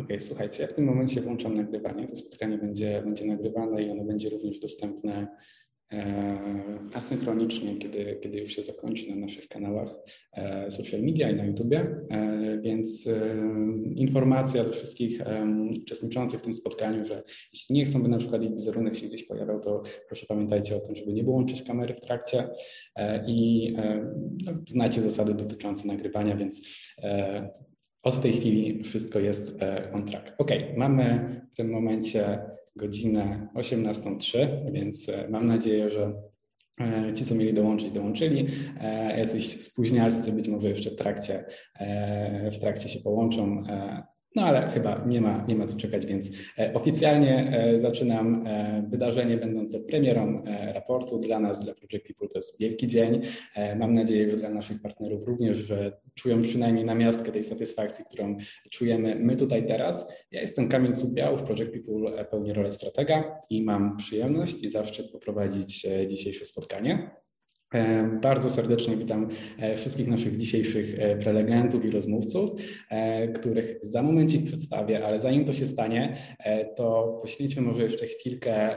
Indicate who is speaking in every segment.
Speaker 1: OK, słuchajcie, ja w tym momencie włączam nagrywanie. To spotkanie będzie, będzie nagrywane i ono będzie również dostępne e, asynchronicznie, kiedy, kiedy już się zakończy na naszych kanałach e, social media i na YouTubie. E, więc informacja dla wszystkich uczestniczących w tym spotkaniu, że jeśli nie chcą, by na przykład ich wizerunek się gdzieś pojawiał, to proszę pamiętajcie o tym, żeby nie wyłączyć kamery w trakcie i no, zasady dotyczące nagrywania, więc od tej chwili wszystko jest e, on track. Ok, mamy w tym momencie godzinę 18.03, więc e, mam nadzieję, że e, Ci, co mieli dołączyć, dołączyli. Jacyś spóźnialscy być może jeszcze w trakcie, w trakcie się połączą. No ale chyba nie ma, nie ma co czekać, więc e, oficjalnie e, zaczynam e, wydarzenie będące premierą raportu. Dla nas, dla Project People to jest wielki dzień. Mam nadzieję, że dla naszych partnerów również, że czują przynajmniej namiastkę tej satysfakcji, którą czujemy my tutaj teraz. Ja jestem Kamil Cubiał, w Project People pełnię rolę stratega i mam przyjemność i zaszczyt poprowadzić dzisiejsze spotkanie. E, bardzo serdecznie witam e, wszystkich naszych dzisiejszych e, prelegentów i rozmówców, których za momencik przedstawię, ale zanim to się stanie, to poświęćmy może jeszcze chwilkę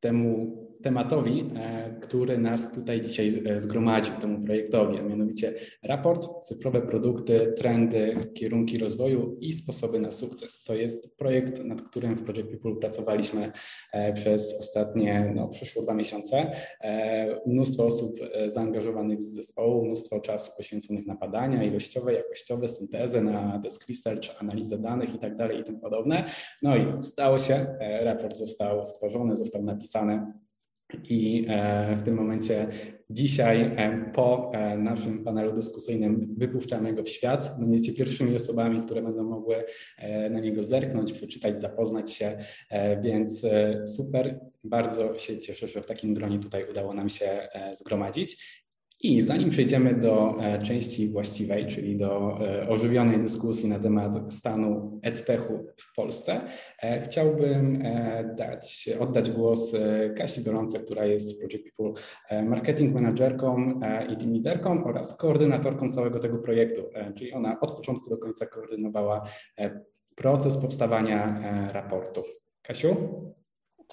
Speaker 1: temu tematowi, e, który nas tutaj dzisiaj e, zgromadził, temu projektowi, a mianowicie raport Cyfrowe produkty, trendy, kierunki rozwoju i sposoby na sukces. To jest projekt, nad którym w Project People pracowaliśmy e, przez ostatnie, no przeszło dwa miesiące. Mnóstwo osób zaangażowanych z zespołu, mnóstwo czasu poświęconych na badania ilościowe, jakościowe, syntezę, na desk research, analizę danych i tak dalej i tym podobne. No i stało się, raport został stworzony, został napisany i e, w tym momencie dzisiaj e, po e, naszym panelu dyskusyjnym wypuszczamy go w świat. Będziecie pierwszymi osobami, które będą mogły na niego zerknąć, przeczytać, zapoznać się, więc super. Bardzo się cieszę, że w takim gronie tutaj udało nam się zgromadzić. I zanim przejdziemy do e, części właściwej, czyli do e, ożywionej dyskusji na temat stanu edtechu w Polsce, e, chciałbym dać, oddać głos Kasi Biorące, która jest w Project People marketing managerką i team leaderką oraz koordynatorką całego tego projektu, czyli ona od początku do końca koordynowała proces powstawania raportu. Kasiu?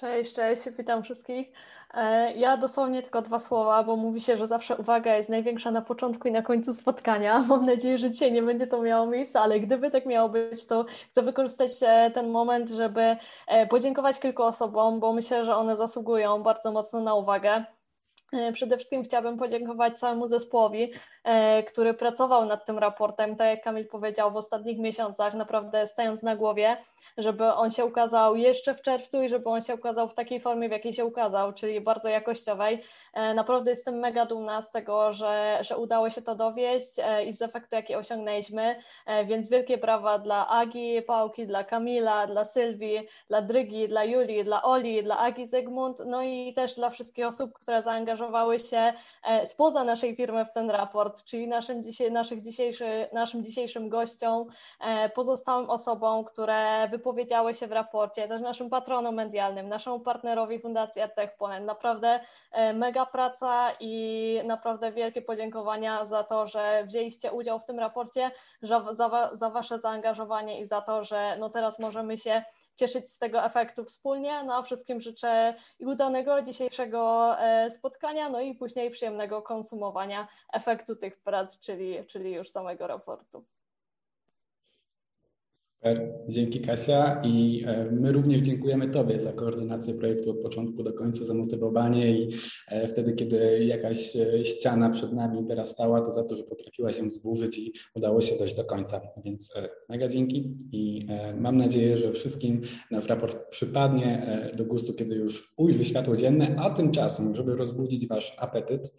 Speaker 2: Cześć, cześć, witam wszystkich. E, ja dosłownie tylko dwa słowa, bo mówi się, że zawsze uwaga jest największa na początku i na końcu spotkania. Mam nadzieję, że dzisiaj nie będzie to miało miejsca, ale gdyby tak miało być, to chcę wykorzystać e, ten moment, żeby e, podziękować kilku osobom, bo myślę, że one zasługują bardzo mocno na uwagę. Przede wszystkim chciałabym podziękować całemu zespołowi, który pracował nad tym raportem, tak jak Kamil powiedział, w ostatnich miesiącach, naprawdę stając na głowie żeby on się ukazał jeszcze w czerwcu i żeby on się ukazał w takiej formie, w jakiej się ukazał, czyli bardzo jakościowej. E, naprawdę jestem mega dumna z tego, że, że udało się to dowieść e, i z efektu, jaki osiągnęliśmy, e, więc wielkie brawa dla Agi, Pałki, dla Kamila, dla Sylwii, dla Drygi, dla Julii, dla Oli, dla Agi Zygmunt, no i też dla wszystkich osób, które zaangażowały się spoza naszej firmy w ten raport, czyli naszym, naszych dzisiejszy, naszym dzisiejszym gościom, pozostałym osobom, które wypowiedziały się w raporcie, też naszym patronom medialnym, naszemu partnerowi Fundacji EdTechPoint. Naprawdę e, mega praca i naprawdę wielkie podziękowania za to, że wzięliście udział w tym raporcie, za, za, za Wasze zaangażowanie i za to, że no teraz możemy się cieszyć z tego efektu wspólnie. No a wszystkim życzę i udanego dzisiejszego e, spotkania, no i później przyjemnego konsumowania efektu tych prac, czyli, czyli już samego raportu.
Speaker 1: Super, dzięki Kasia i e, my również dziękujemy Tobie za koordynację projektu od początku do końca, za motywowanie i e, wtedy, kiedy jakaś e, ściana przed nami teraz stała, to za to, że potrafiła się zburzyć i udało się dojść do końca. Więc mega dzięki i mam nadzieję, że wszystkim nasz raport przypadnie do gustu, kiedy już ujrzy światło dzienne, a tymczasem, żeby rozbudzić Wasz apetyt,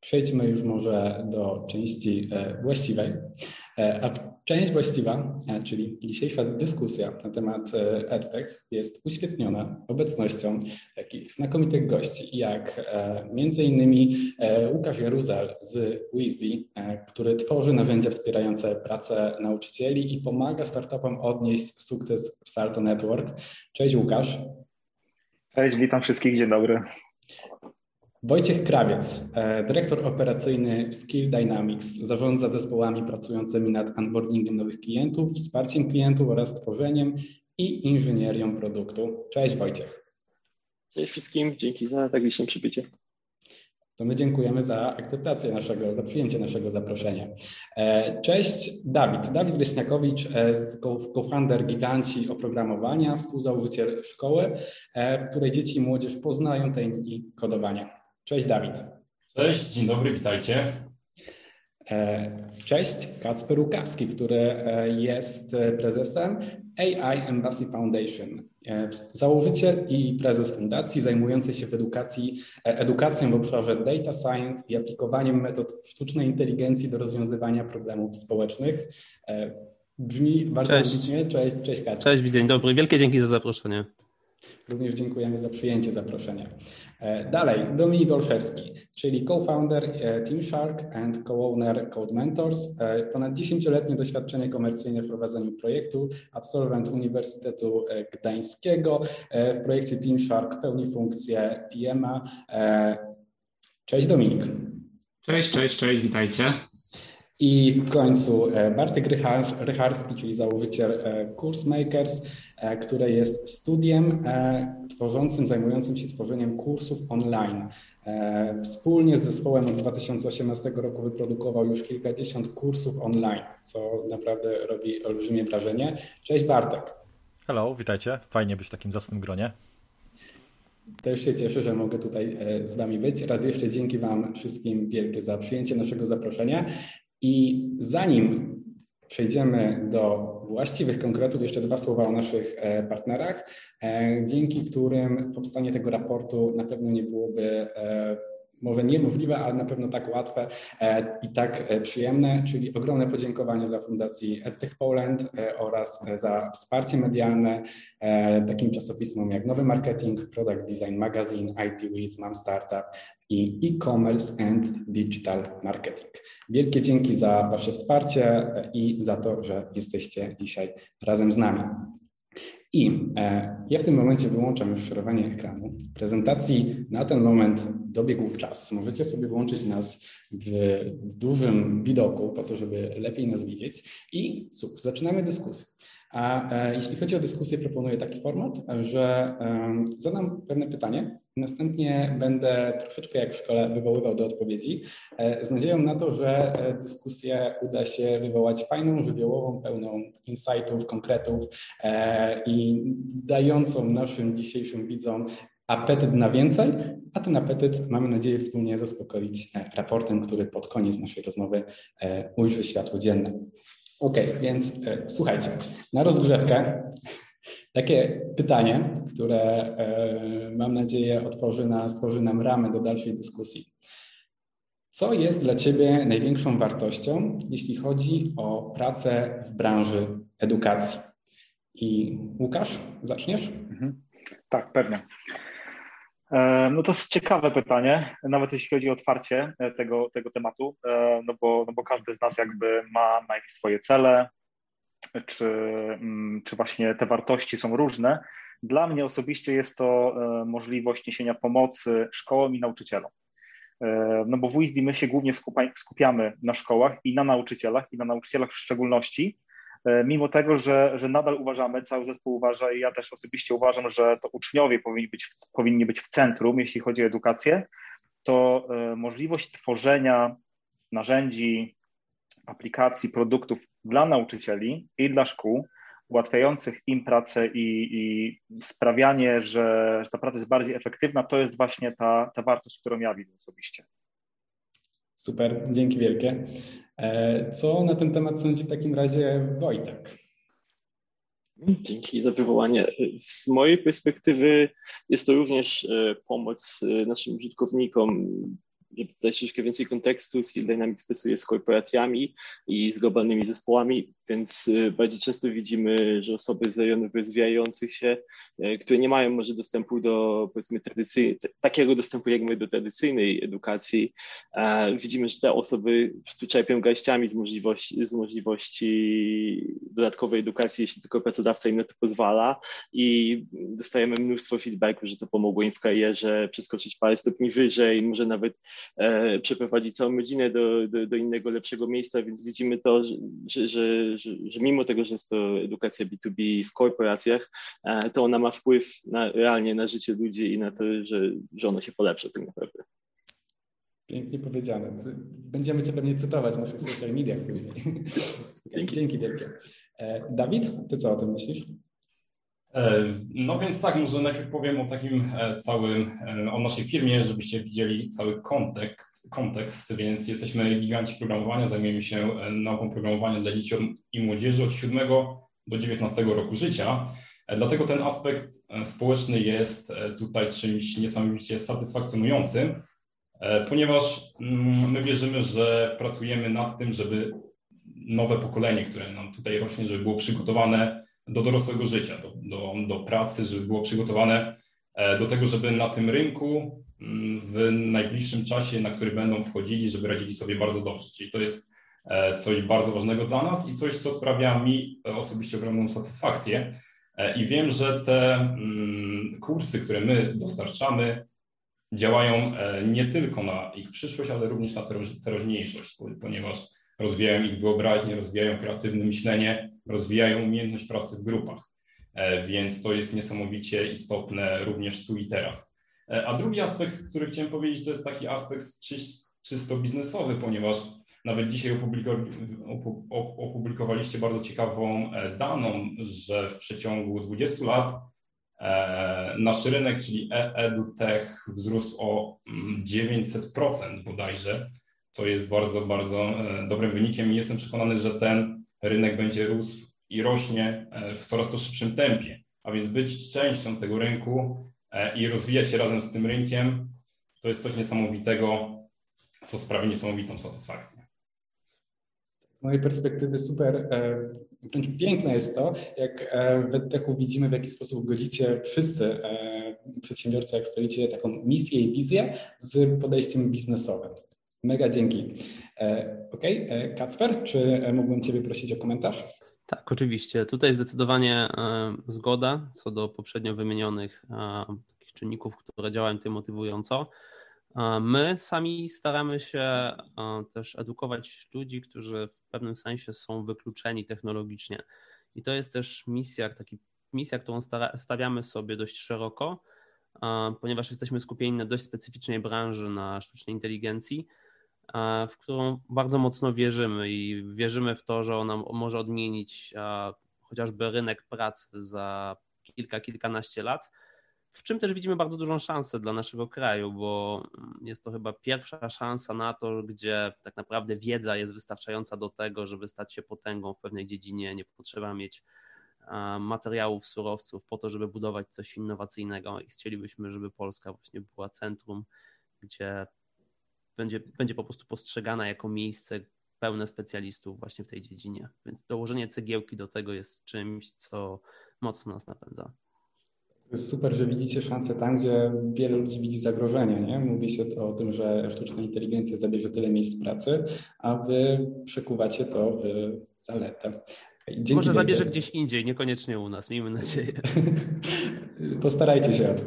Speaker 1: Przejdźmy już może do części właściwej. E, a część właściwa, e, czyli dzisiejsza dyskusja na temat EdTech jest uświetniona obecnością takich znakomitych gości, jak między innymi Łukasz Jaruzel z WIZDI, który tworzy narzędzia wspierające pracę nauczycieli i pomaga startupom odnieść sukces w Salto Network. Cześć Łukasz.
Speaker 3: Cześć, witam wszystkich, dzień dobry.
Speaker 1: Wojciech Krawiec, e, dyrektor operacyjny Skill Dynamics, zarządza zespołami pracującymi nad onboardingiem nowych klientów, wsparciem klientów oraz tworzeniem i inżynierią produktu. Cześć Wojciech.
Speaker 3: Cześć wszystkim, dzięki za tak liczne przybycie.
Speaker 1: To my dziękujemy za akceptację naszego, za przyjęcie naszego zaproszenia. E, cześć Dawid. Dawid Leśniakowicz, e, co-founder Giganci Oprogramowania, współzałożyciel szkoły, w której dzieci i młodzież poznają tajniki kodowania. Cześć Dawid.
Speaker 4: Cześć, dzień dobry, witajcie.
Speaker 1: E, cześć, Kacper Łukawski, który e, jest prezesem AI Embassy Foundation. E, założyciel i prezes fundacji zajmującej się w edukacji, edukacją w obszarze data science i aplikowaniem metod sztucznej inteligencji do rozwiązywania problemów społecznych. Brzmi bardzo cześć. Cześć, cześć Kacper.
Speaker 5: Cześć, dzień dobry. Wielkie dzięki za zaproszenie.
Speaker 1: Również dziękujemy za przyjęcie zaproszenia. E, dalej, Dominik Olszewski, czyli co-founder e, Team Shark and co-owner Code Mentors. E, ponad 10-letnie doświadczenie komercyjne w prowadzeniu projektu, absolwent Uniwersytetu Gdańskiego. W projekcie Team Shark pełni funkcję PMA. Cześć Dominik.
Speaker 6: Cześć, cześć, cześć, witajcie.
Speaker 1: I w końcu e, Bartek Rycharski, czyli założyciel Course Makers, e, które jest studiem e, tworzącym, zajmującym się tworzeniem kursów online. Wspólnie z zespołem od 2018 roku wyprodukował już kilkadziesiąt kursów online, co naprawdę robi olbrzymie wrażenie. Cześć Bartek.
Speaker 7: Hello, witajcie. Fajnie być w takim zacnym gronie.
Speaker 1: Też się cieszę, że mogę tutaj z Wami być. Raz jeszcze dzięki Wam wszystkim wielkie za przyjęcie naszego zaproszenia. I zanim przejdziemy do właściwych konkretów, jeszcze dwa słowa o naszych e, partnerach, e, dzięki którym powstanie tego raportu na pewno nie byłoby e, może niemożliwe, ale na pewno tak łatwe i tak przyjemne, czyli ogromne podziękowanie dla Fundacji EdTech Poland oraz za wsparcie medialne takim czasopismom jak Nowy Marketing, Product Design Magazine, IT Wiz, Mam Startup, i e-commerce and digital marketing. Wielkie dzięki za Wasze wsparcie i za to, że jesteście dzisiaj razem z nami. I e, ja w tym momencie wyłączam już szerowanie ekranu. Prezentacji na ten moment dobiegł czas. Możecie sobie włączyć nas w dużym widoku po to, żeby lepiej nas widzieć. I cóż, zaczynamy dyskusję. A e, jeśli chodzi o dyskusję, proponuję taki format, że zadam pewne pytanie, następnie będę troszeczkę jak w szkole wywoływał do odpowiedzi, e, z nadzieją na to, że e, dyskusję uda się wywołać fajną, żywiołową, pełną insightów, konkretów i dającą naszym dzisiejszym widzom apetyt na więcej, a ten apetyt mamy nadzieję wspólnie zaspokoić raportem, który pod koniec naszej rozmowy ujrzy światło dzienne. OK, więc e, słuchajcie, na rozgrzewkę takie pytanie, które e, mam nadzieję otworzy nas, stworzy nam ramę do dalszej dyskusji. Co jest dla Ciebie największą wartością, jeśli chodzi o pracę w branży edukacji? I Łukasz, zaczniesz? Mhm.
Speaker 7: Tak, pewnie. E, no to jest ciekawe pytanie, nawet jeśli chodzi o otwarcie e, tego, tego tematu, e, no bo, no bo każdy z nas jakby ma, ma jakieś swoje cele, czy, mm, czy właśnie te wartości są różne. Dla mnie osobiście jest to możliwość niesienia pomocy szkołom i nauczycielom. No bo w WISD my się głównie skupiamy na szkołach i na nauczycielach, i na nauczycielach w szczególności, mimo tego, że, że nadal uważamy, cały zespół uważa i ja też osobiście uważam, że to uczniowie powinni być, powinni być w centrum, jeśli chodzi o edukację, to e, możliwość tworzenia narzędzi, aplikacji, produktów dla nauczycieli i dla szkół, ułatwiających im pracę i, i sprawianie, że, że ta praca jest bardziej efektywna, to jest właśnie ta, ta wartość, którą ja widzę osobiście.
Speaker 1: Super, dzięki wielkie. E, co na ten temat sądzi w takim razie Wojtek?
Speaker 3: Dzięki za wywołanie. Z mojej perspektywy jest to również e, pomoc e, naszym użytkownikom żeby dodać troszkę więcej kontekstu, Skill Dynamics pracuje z korporacjami i z globalnymi zespołami, więc bardzo często widzimy, że osoby z rejonów rozwijających się, które nie mają może dostępu do powiedzmy takiego dostępu jak my do tradycyjnej edukacji, widzimy, że te osoby po prostu czerpią garściami z możliwości, z możliwości dodatkowej edukacji, jeśli tylko pracodawca im na to pozwala i dostajemy mnóstwo feedbacku, że to pomogło im w karierze przeskoczyć parę stopni wyżej, może nawet e, przeprowadzić całą rodzinę do, do, do, innego, lepszego miejsca, więc widzimy to, że, że, że, że mimo tego, że jest to edukacja B2B w korporacjach, e, to ona ma wpływ na, realnie na życie ludzi i na to, że, że ono się polepsza tak naprawdę.
Speaker 1: Pięknie powiedziane. Będziemy Cię pewnie cytować w naszych social mediach później. Dzięki. Dzięki wielkie. E, Dawid, Ty co o tym myślisz?
Speaker 4: E, no więc tak, może najpierw powiem o takim e, całym, o naszej firmie, żebyście widzieli cały kontekst, kontekst. Więc jesteśmy giganci programowania, zajmujemy się nauką programowania dla dzieci i młodzieży od 7 do 19 roku życia. Dlatego ten aspekt społeczny jest tutaj czymś niesamowicie satysfakcjonującym, ponieważ mm, my wierzymy, że pracujemy nad tym, żeby nowe pokolenie, które nam tutaj rośnie, żeby było przygotowane do dorosłego życia, do, do, do pracy, żeby było przygotowane e, do tego, żeby na tym rynku mm, w najbliższym czasie, na który będą wchodzili, żeby radzili sobie bardzo dobrze. Czyli to jest e, coś bardzo ważnego dla nas i coś, co sprawia mi osobiście ogromną satysfakcję. E, I wiem, że te mm, kursy, które my dostarczamy, działają nie tylko na ich przyszłość, ale również na teraźniejszość, ponieważ rozwijają ich wyobraźnię, rozwijają kreatywne myślenie, rozwijają umiejętność pracy w grupach. E, więc to jest niesamowicie istotne również tu i teraz. E, a drugi aspekt, który chciałem powiedzieć, to jest taki aspekt czysto biznesowy, ponieważ nawet dzisiaj opublikowaliście bardzo ciekawą e, daną, że w przeciągu 20 lat nasz rynek, czyli EduTech, wzrósł o 900% mm, bodajże, co jest bardzo, bardzo e, dobrym wynikiem i jestem przekonany, że ten rynek będzie rósł i rośnie e, w coraz to szybszym tempie. A więc być częścią tego rynku e, i rozwijać się razem z tym rynkiem, to jest coś niesamowitego, co sprawi niesamowitą satysfakcję.
Speaker 1: Z mojej perspektywy super, wręcz piękne jest to, jak w EdTechu widzimy, w jaki sposób godzicie wszyscy przedsiębiorcy, jak stoicie taką misję i wizję z podejściem biznesowym. Mega dzięki. E, ok, e, Kacper, czy mógłbym Ciebie prosić o komentarz?
Speaker 5: Tak, oczywiście. Tutaj zdecydowanie e, zgoda co do poprzednio wymienionych takich czynników, które działają tutaj motywująco. My sami staramy się też edukować ludzi, którzy w pewnym sensie są wykluczeni technologicznie. I to jest też misja, taki, misja którą stawiamy sobie dość szeroko, ponieważ jesteśmy skupieni na dość specyficznej branży, na sztucznej inteligencji w którą bardzo mocno wierzymy i wierzymy w to, że ona może odmienić chociażby rynek pracy za kilka, kilkanaście lat. W czym też widzimy bardzo dużą szansę dla naszego kraju, bo jest to chyba pierwsza szansa na to, gdzie tak naprawdę wiedza jest wystarczająca do tego, żeby stać się potęgą w pewnej dziedzinie. Nie potrzeba mieć materiałów, surowców po to, żeby budować coś innowacyjnego i chcielibyśmy, żeby Polska właśnie była centrum, gdzie będzie, będzie po prostu postrzegana jako miejsce pełne specjalistów właśnie w tej dziedzinie. Więc dołożenie cegiełki do tego jest czymś, co mocno nas napędza.
Speaker 1: Super, że widzicie szansę tam, gdzie wiele ludzi widzi zagrożenie. Nie? Mówi się o tym, że sztuczna inteligencja zabierze tyle miejsc pracy, a wy przekuwacie to w zaletę.
Speaker 5: Dzięki Może zabierze gdzieś indziej, niekoniecznie u nas, miejmy nadzieję.
Speaker 1: Postarajcie się o to.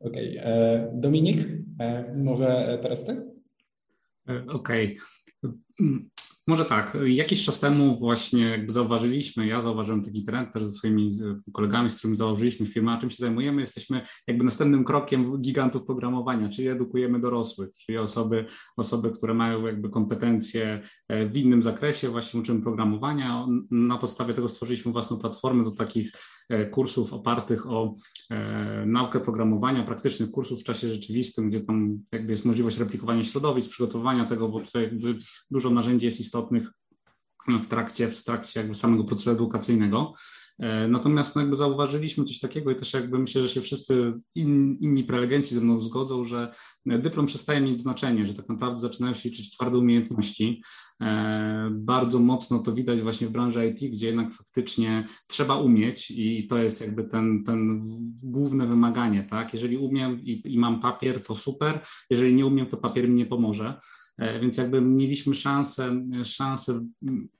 Speaker 1: Okej. Okay. E, Dominik, e, może teraz ty?
Speaker 6: E, okej. Okay. Może tak. Jakiś czas temu właśnie zauważyliśmy, ja zauważyłem taki trend też ze swoimi kolegami, z którymi założyliśmy firmę, a czym się zajmujemy, jesteśmy jakby następnym krokiem gigantów programowania, czyli edukujemy dorosłych, czyli osoby, osoby, które mają jakby kompetencje w innym zakresie, właśnie uczymy programowania. Na podstawie tego stworzyliśmy własną platformę do takich kursów opartych o e, naukę programowania, praktycznych kursów w czasie rzeczywistym, gdzie tam jakby jest możliwość replikowania środowisk, przygotowania tego, bo tutaj jakby dużo narzędzi jest istotnych w trakcie, w trakcie jakby samego procesu edukacyjnego. Natomiast no jakby zauważyliśmy coś takiego i też jakby myślę, że się wszyscy in, inni prelegenci ze mną zgodzą, że dyplom przestaje mieć znaczenie, że tak naprawdę zaczynają się liczyć twarde umiejętności. Bardzo mocno to widać właśnie w branży IT, gdzie jednak faktycznie trzeba umieć i to jest jakby ten, ten główne wymaganie, tak? Jeżeli umiem i, i mam papier, to super, jeżeli nie umiem, to papier mi nie pomoże. E, więc jakby mieliśmy szansę, szansę,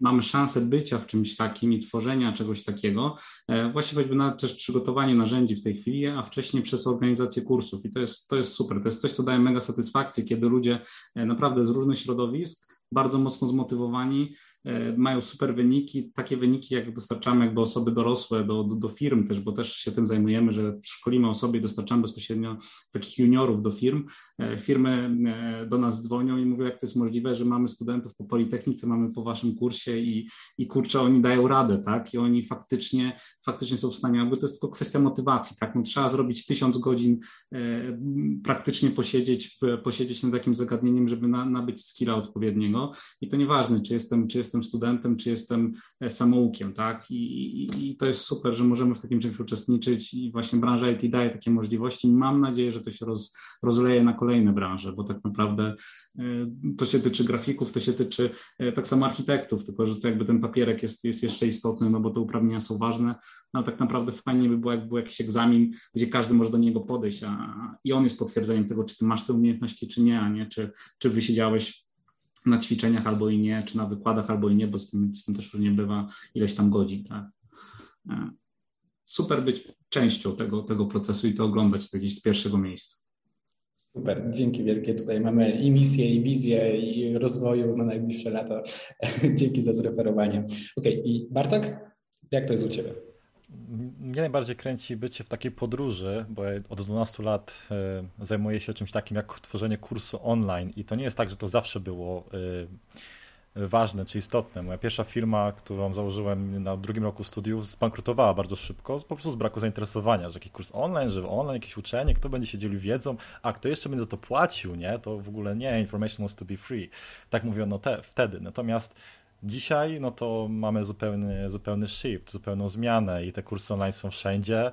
Speaker 6: mamy szansę bycia w czymś takim i tworzenia czegoś takiego, e, właśnie choćby na też przygotowanie narzędzi w tej chwili, a wcześniej przez organizację kursów. I to jest, to jest super, to jest coś, co daje mega satysfakcję, kiedy ludzie e, naprawdę z różnych środowisk bardzo mocno zmotywowani, mają super wyniki, takie wyniki jak dostarczamy jakby osoby dorosłe do, do, do, firm też, bo też się tym zajmujemy, że szkolimy osoby i dostarczamy bezpośrednio takich juniorów do firm. E, firmy e, do nas dzwonią i mówią, jak to jest możliwe, że mamy studentów po Politechnice, mamy po waszym kursie i, i kurczę, oni dają radę, tak? I oni faktycznie, faktycznie są w stanie, jakby to jest tylko kwestia motywacji, tak? No, trzeba zrobić tysiąc godzin, praktycznie posiedzieć, posiedzieć nad takim zagadnieniem, żeby na, nabyć skilla odpowiedniego i to nieważne, czy jestem, czy jestem studentem, czy jestem e, samoukiem, tak? I, i, I, to jest super, że możemy w takim czymś uczestniczyć i właśnie branża IT daje takie możliwości. Mam nadzieję, że to się roz, rozleje na kolejne branże, bo tak naprawdę e, to się tyczy grafików, to się tyczy e, tak samo architektów, tylko że to jakby ten papierek jest, jest jeszcze istotny, no bo te uprawnienia są ważne, ale tak naprawdę fajnie by było, jak był jakiś egzamin, gdzie każdy może do niego podejść, a, i on jest potwierdzeniem tego, czy ty masz te umiejętności, czy nie, a nie, czy, czy wysiedziałeś na ćwiczeniach albo i nie, czy na wykładach albo i nie, bo z tym, z tym też różnie bywa ileś tam godzin. Tak? E, super być częścią tego, tego procesu i to oglądać to gdzieś z pierwszego miejsca.
Speaker 1: Super, dzięki wielkie. Tutaj mamy i misję, i wizję, i rozwoju na najbliższe lata. dzięki za zreferowanie. Ok, i Bartek, jak to jest u Ciebie?
Speaker 8: Mnie najbardziej kręci bycie w takiej podróży, bo od 12 lat e, zajmuję się czymś takim jak tworzenie kursu online i to nie jest tak, że to zawsze było e, ważne czy istotne. Moja pierwsza firma, którą założyłem na drugim roku studiów, zbankrutowała bardzo szybko, po prostu z braku zainteresowania, że jakiś kurs online, że online, jakieś uczenie, kto będzie się dzielił wiedzą, a kto jeszcze będzie to płacił, nie? To w ogóle nie, information was to be free. Tak mówiono te, wtedy. Natomiast Dzisiaj no to mamy zupełny, zupełny shift, zupełną zmianę i te kursy online są wszędzie,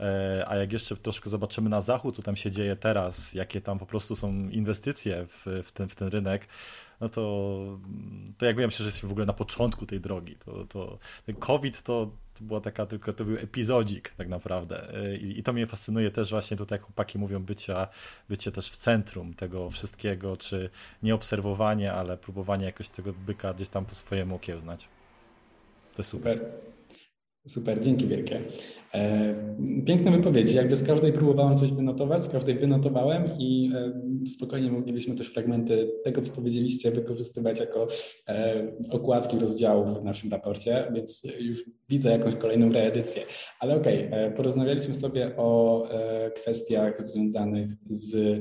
Speaker 8: e, a jak jeszcze troszkę zobaczymy na zachód, co tam się dzieje teraz, jakie tam po prostu są inwestycje w, w, ten, w ten rynek, no to, to jak wiem, że jesteśmy w ogóle na początku tej drogi. To, to, ten COVID to, to była taka tylko, to był epizodzik tak naprawdę. I, I, to mnie fascynuje też właśnie tutaj, jak chłopaki mówią, bycia, bycie też w centrum tego wszystkiego, czy nie obserwowanie, ale próbowanie jakoś tego byka gdzieś tam po swojemu okiełznać. To jest super. super.
Speaker 1: Super, dzięki wielkie. E, piękne wypowiedzi. Jakby z każdej próbowałem coś wynotować, z każdej wynotowałem i e, spokojnie moglibyśmy też fragmenty tego, co powiedzieliście, wykorzystywać jako e, okładki rozdziałów w naszym raporcie, więc już widzę jakąś kolejną reedycję. Ale okej, okay, porozmawialiśmy sobie o kwestiach związanych z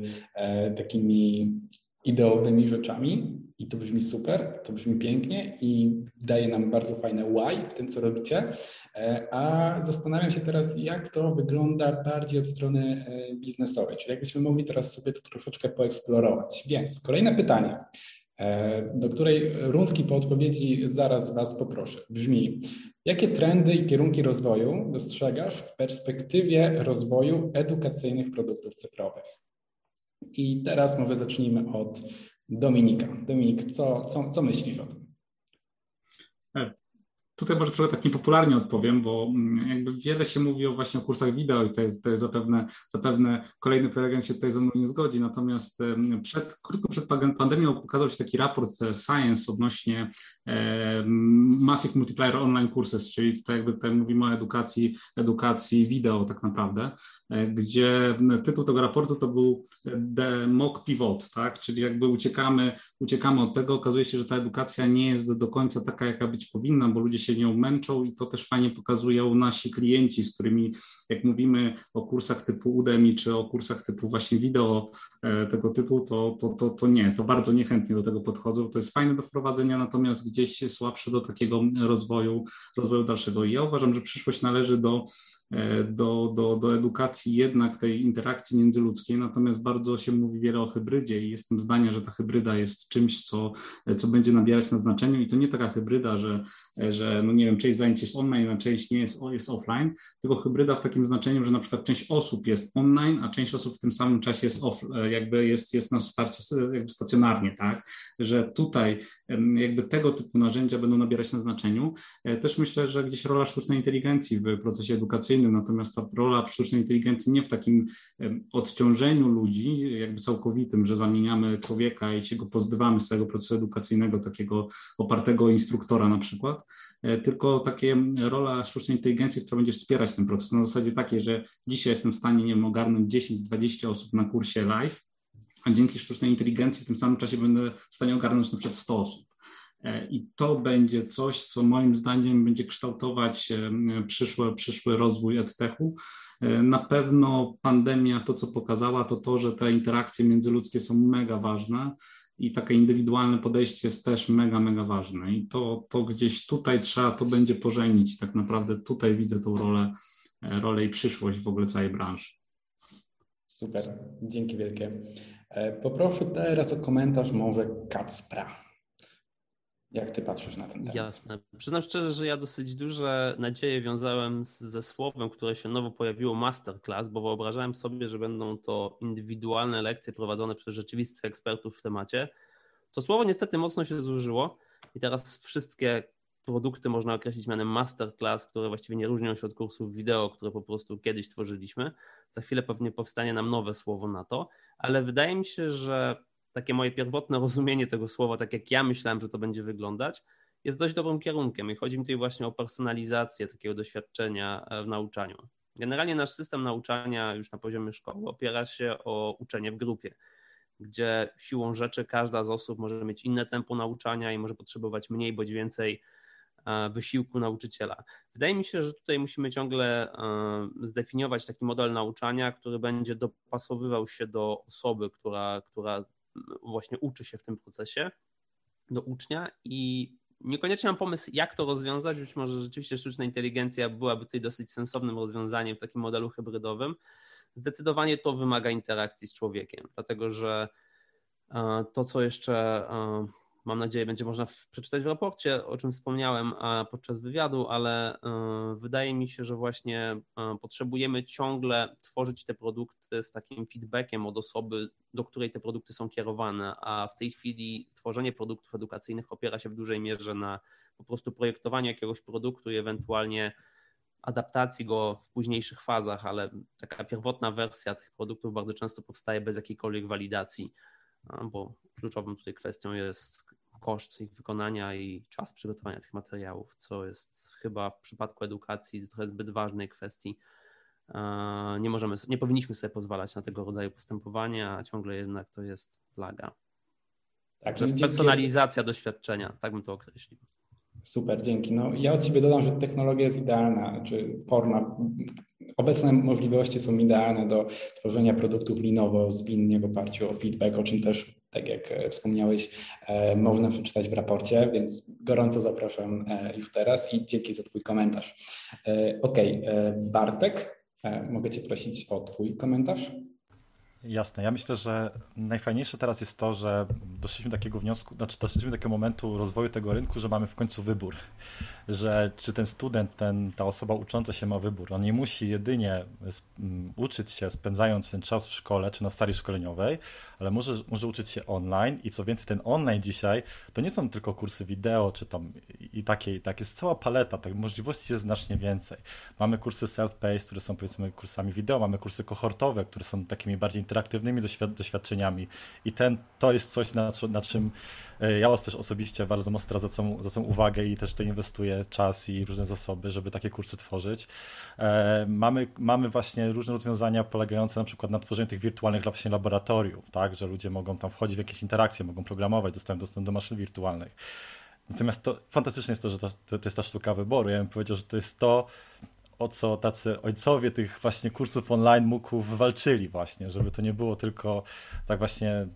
Speaker 1: takimi ideowymi rzeczami i to brzmi super, to brzmi pięknie i daje nam bardzo fajne why w tym, co robicie. E, a zastanawiam się teraz, jak to wygląda bardziej od strony e, biznesowej, czyli jakbyśmy mogli teraz sobie to troszeczkę poeksplorować. Więc kolejne pytanie, e, do której rundki po odpowiedzi zaraz Was poproszę, brzmi: Jakie trendy i kierunki rozwoju dostrzegasz w perspektywie rozwoju edukacyjnych produktów cyfrowych? I teraz może zacznijmy od Dominika. Dominik, co, co, co myślisz o tym?
Speaker 6: Tutaj może trochę tak niepopularnie odpowiem, bo mm, jakby wiele się mówi o właśnie o kursach wideo i to jest zapewne, zapewne kolejny prelegent się tutaj ze mną nie zgodzi, natomiast przed, krótko przed pandemią pokazał się taki raport e, Science odnośnie e, Massive Multiplier Online Courses, czyli tutaj jakby tutaj mówimy o edukacji, edukacji wideo tak naprawdę, e, gdzie tytuł tego raportu to był The Mock Pivot, tak, czyli jakby uciekamy, uciekamy od tego, okazuje się, że ta edukacja nie jest do końca taka, jaka być powinna, bo ludzie się nią męczą i to też fajnie pokazują nasi klienci, z którymi jak mówimy o kursach typu Udemy czy o kursach typu właśnie wideo e, tego typu, to, to, to, to nie, to bardzo niechętnie do tego podchodzą. To jest fajne do wprowadzenia, natomiast gdzieś słabsze do takiego rozwoju, rozwoju dalszego. I ja uważam, że przyszłość należy do e, do, do, do edukacji jednak tej interakcji międzyludzkiej, natomiast bardzo się mówi wiele o hybrydzie i jestem zdania, że ta hybryda jest czymś, co, co będzie nabierać na znaczeniu i to nie taka hybryda, że, że no nie wiem, część zajęć jest online, a część nie jest, jest offline, tylko hybryda w takim znaczeniu, że na przykład część osób jest online, a część osób w tym samym czasie jest off, jakby jest, jest na starcie jakby stacjonarnie, tak, że tutaj jakby tego typu narzędzia będą nabierać na znaczeniu. E, też myślę, że gdzieś rola sztucznej inteligencji w procesie edukacyjnym, natomiast ta rola sztucznej inteligencji nie w takim odciążeniu ludzi, jakby całkowitym, że zamieniamy człowieka i się go pozbywamy z tego procesu edukacyjnego, takiego opartego instruktora na przykład, e, tylko takie rola sztucznej inteligencji, która będzie wspierać ten proces. Na zasadzie takiej, że dzisiaj jestem w stanie, nie wiem, ogarnąć 10-20 osób na kursie live, a dzięki sztucznej inteligencji w tym samym czasie będę w stanie ogarnąć na przykład 100 osób. E, I to będzie coś, co moim zdaniem będzie kształtować e, przyszły, przyszły rozwój edtechu. E, na pewno pandemia to, co pokazała, to to, że te interakcje międzyludzkie są mega ważne i takie indywidualne podejście jest też mega, mega ważne. I to, to gdzieś tutaj trzeba to będzie pożenić. Tak naprawdę tutaj widzę tą rolę, rolę i przyszłość w ogóle całej branży.
Speaker 1: Super, dzięki wielkie. Poproszę teraz o komentarz może Kacpra. Jak ty patrzysz na ten temat?
Speaker 5: Jasne. Przyznam szczerze, że ja dosyć duże nadzieje wiązałem ze słowem, które się nowo pojawiło, masterclass, bo wyobrażałem sobie, że będą to indywidualne lekcje prowadzone przez rzeczywistych ekspertów w temacie. To słowo niestety mocno się zużyło i teraz wszystkie produkty można określić mianem masterclass, które właściwie nie różnią się od kursów wideo, które po prostu kiedyś tworzyliśmy. Za chwilę pewnie powstanie nam nowe słowo na to, ale wydaje mi się, że takie moje pierwotne rozumienie tego słowa, tak jak ja myślałem, że to będzie wyglądać, jest dość dobrym kierunkiem i chodzi mi tutaj właśnie o personalizację takiego doświadczenia e, w nauczaniu. Generalnie nasz system nauczania już na poziomie szkoły opiera się o uczenie w grupie, gdzie siłą rzeczy każda z osób może mieć inne tempo nauczania i może potrzebować mniej bądź więcej e, wysiłku nauczyciela. Wydaje mi się, że tutaj musimy ciągle e, zdefiniować taki model nauczania, który będzie dopasowywał się do osoby, która, która właśnie uczy się w tym procesie do ucznia i niekoniecznie mam pomysł, jak to rozwiązać. Być może rzeczywiście sztuczna inteligencja byłaby tutaj dosyć sensownym rozwiązaniem w takim modelu hybrydowym. Zdecydowanie to wymaga interakcji z człowiekiem, dlatego że e, to, co jeszcze e, mam nadzieję, będzie można przeczytać w raporcie, o czym wspomniałem podczas wywiadu, ale e, wydaje mi się, że właśnie e, potrzebujemy ciągle tworzyć te produkty z takim feedbackiem od osoby, do której te produkty są kierowane, a w tej chwili tworzenie produktów edukacyjnych opiera się w dużej mierze na po prostu projektowaniu jakiegoś produktu i ewentualnie adaptacji go w późniejszych fazach, ale taka pierwotna wersja tych produktów bardzo często powstaje bez jakiejkolwiek walidacji bo kluczową tutaj kwestią jest koszt ich wykonania i czas przygotowania tych materiałów, co jest chyba w przypadku edukacji trochę zbyt ważnej kwestii. Nie możemy, nie powinniśmy sobie pozwalać na tego rodzaju postępowania, a ciągle jednak to jest plaga. Także no personalizacja doświadczenia, tak bym to określił.
Speaker 1: Super, dzięki. No, ja od Ciebie dodam, że technologia jest idealna, czy forma, obecne możliwości są idealne do tworzenia produktów linowo, zwinnie w oparciu o feedback, o czym też, tak jak e, wspomniałeś, e, można przeczytać w raporcie, więc gorąco zapraszam e, już teraz i dzięki za Twój komentarz. Ok, Bartek, mogę Cię prosić o Twój komentarz?
Speaker 8: Jasne. Ja myślę, że najfajniejsze teraz jest to, że doszliśmy do takiego wniosku, znaczy doszliśmy do takiego momentu rozwoju tego rynku, że mamy w końcu wybór. Że czy ten student, ten, ta osoba ucząca się ma wybór. On nie musi jedynie uczyć się, spędzając ten czas w szkole czy na sali szkoleniowej, ale może, może uczyć się online i co więcej, ten online dzisiaj to nie są tylko kursy wideo czy tam i takie, i tak. Jest cała paleta, tak możliwości jest znacznie więcej. Mamy kursy self-paced, które są powiedzmy kursami wideo, mamy kursy kohortowe, które są takimi bardziej interaktywnymi doświadczeniami i ten, to jest coś, na, na czym e, ja Was też osobiście bardzo mocno zwracam, zwracam uwagę i też to inwestuję czas i różne zasoby, żeby takie kursy tworzyć. E, mamy, mamy właśnie różne rozwiązania polegające na przykład na tworzeniu tych wirtualnych właśnie laboratoriów, tak, że ludzie mogą tam wchodzić w jakieś interakcje, mogą programować, dostają dostęp do maszyn wirtualnych. Natomiast to fantastyczne jest to, że to, to, jest ta sztuka wyboru. Ja bym powiedział, że to jest to, o co tacy ojcowie tych właśnie kursów online MOOCów walczyli właśnie, żeby to nie było tylko tak właśnie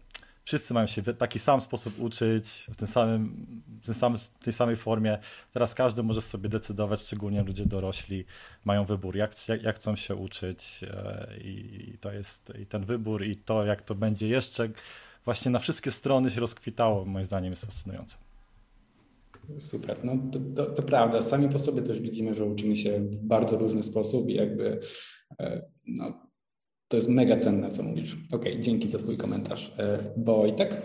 Speaker 8: wszyscy mają się w taki sam sposób uczyć, w tym samym, w tym samym, tej samej formie. Teraz każdy może sobie decydować, szczególnie ludzie dorośli mają wybór, jak, jak, jak chcą się uczyć e, i to jest i ten wybór i to, jak to będzie jeszcze właśnie na wszystkie strony się rozkwitało, moim zdaniem jest fascynujące.
Speaker 1: Super, no to, to, to, prawda. Sami po sobie też widzimy, że uczymy się w bardzo różny sposób i jakby e, no, to jest mega cenne, co mówisz. Okej, okay, dzięki za Twój komentarz. E, Wojtek?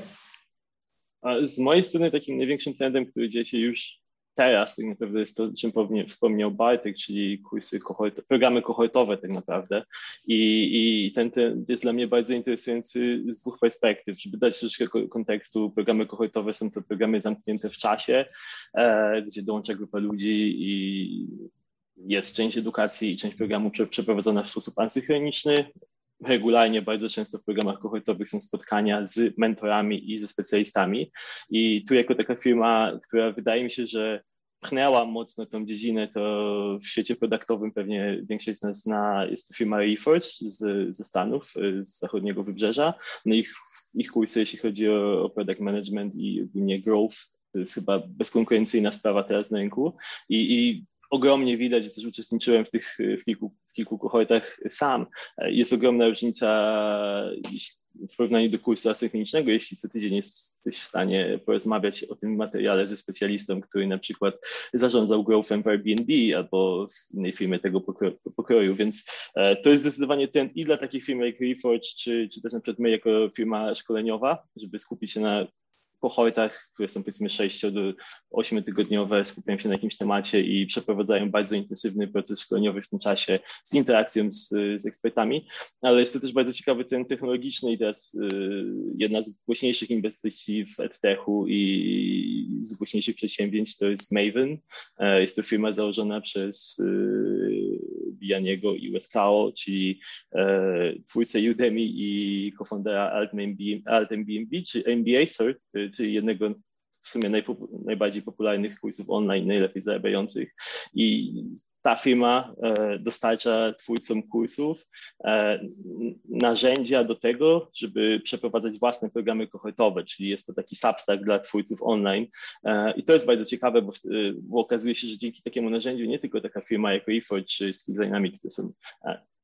Speaker 3: Z mojej strony takim największym trendem, który dzieje się już teraz, tak naprawdę jest to, czym wspomniał Bartek, czyli kursy kohort, programy kohortowe tak naprawdę. I, i ten trend jest dla mnie bardzo interesujący z dwóch perspektyw. Żeby dać troszeczkę kontekstu, programy kohortowe są to programy zamknięte w czasie, e, gdzie dołącza grupa ludzi i jest część edukacji i część programu przeprowadzona w sposób asynchroniczny. Regularnie, bardzo często w programach kohortowych są spotkania z mentorami i ze specjalistami. I tu, jako taka firma, która wydaje mi się, że pchnęła mocno tą dziedzinę, to w świecie produktowym pewnie większość z nas zna, jest to firma Reforge z, ze Stanów, z zachodniego wybrzeża. No ich, ich kursy, jeśli chodzi o, o product management i ogólnie growth, to jest chyba bezkonkurencyjna sprawa teraz na rynku. I, i ogromnie widać, też uczestniczyłem w tych w kilku, w kilku kohortach sam. Jest ogromna różnica w porównaniu do kursu asynchronicznego, jeśli co tydzień jesteś w stanie porozmawiać o tym materiale ze specjalistą, który na przykład zarządzał growthem w Airbnb albo w innej firmie tego pokroju, więc e, to jest zdecydowanie trend i dla takich firm jak Reforge, czy, czy też na przykład my jako firma szkoleniowa, żeby skupić się na kohortach, które są powiedzmy 6 do 8 tygodniowe, skupiają się na jakimś temacie i przeprowadzają bardzo intensywny proces szkoleniowy w tym czasie z interakcją z, z ekspertami, ale jest to też bardzo ciekawy ten technologiczny i teraz y, jedna z głośniejszych inwestycji w EdTechu i z głośniejszych przedsięwzięć to jest Maven. E, jest to firma założona przez y, Bianiego i Westcao, czyli e, twórcę Udemy i kofundera AltMBMB, czy MBA, sorry, jednego w sumie najbardziej popularnych kursów online, najlepiej zarabiających. I ta firma e, dostarcza twórcom kursów e, narzędzia do tego, żeby przeprowadzać własne programy kohortowe, czyli jest to taki substack dla twórców online. E, I to jest bardzo ciekawe, bo, bo okazuje się, że dzięki takiemu narzędziu nie tylko taka firma jak Reforge czy Skill Dynamics, które są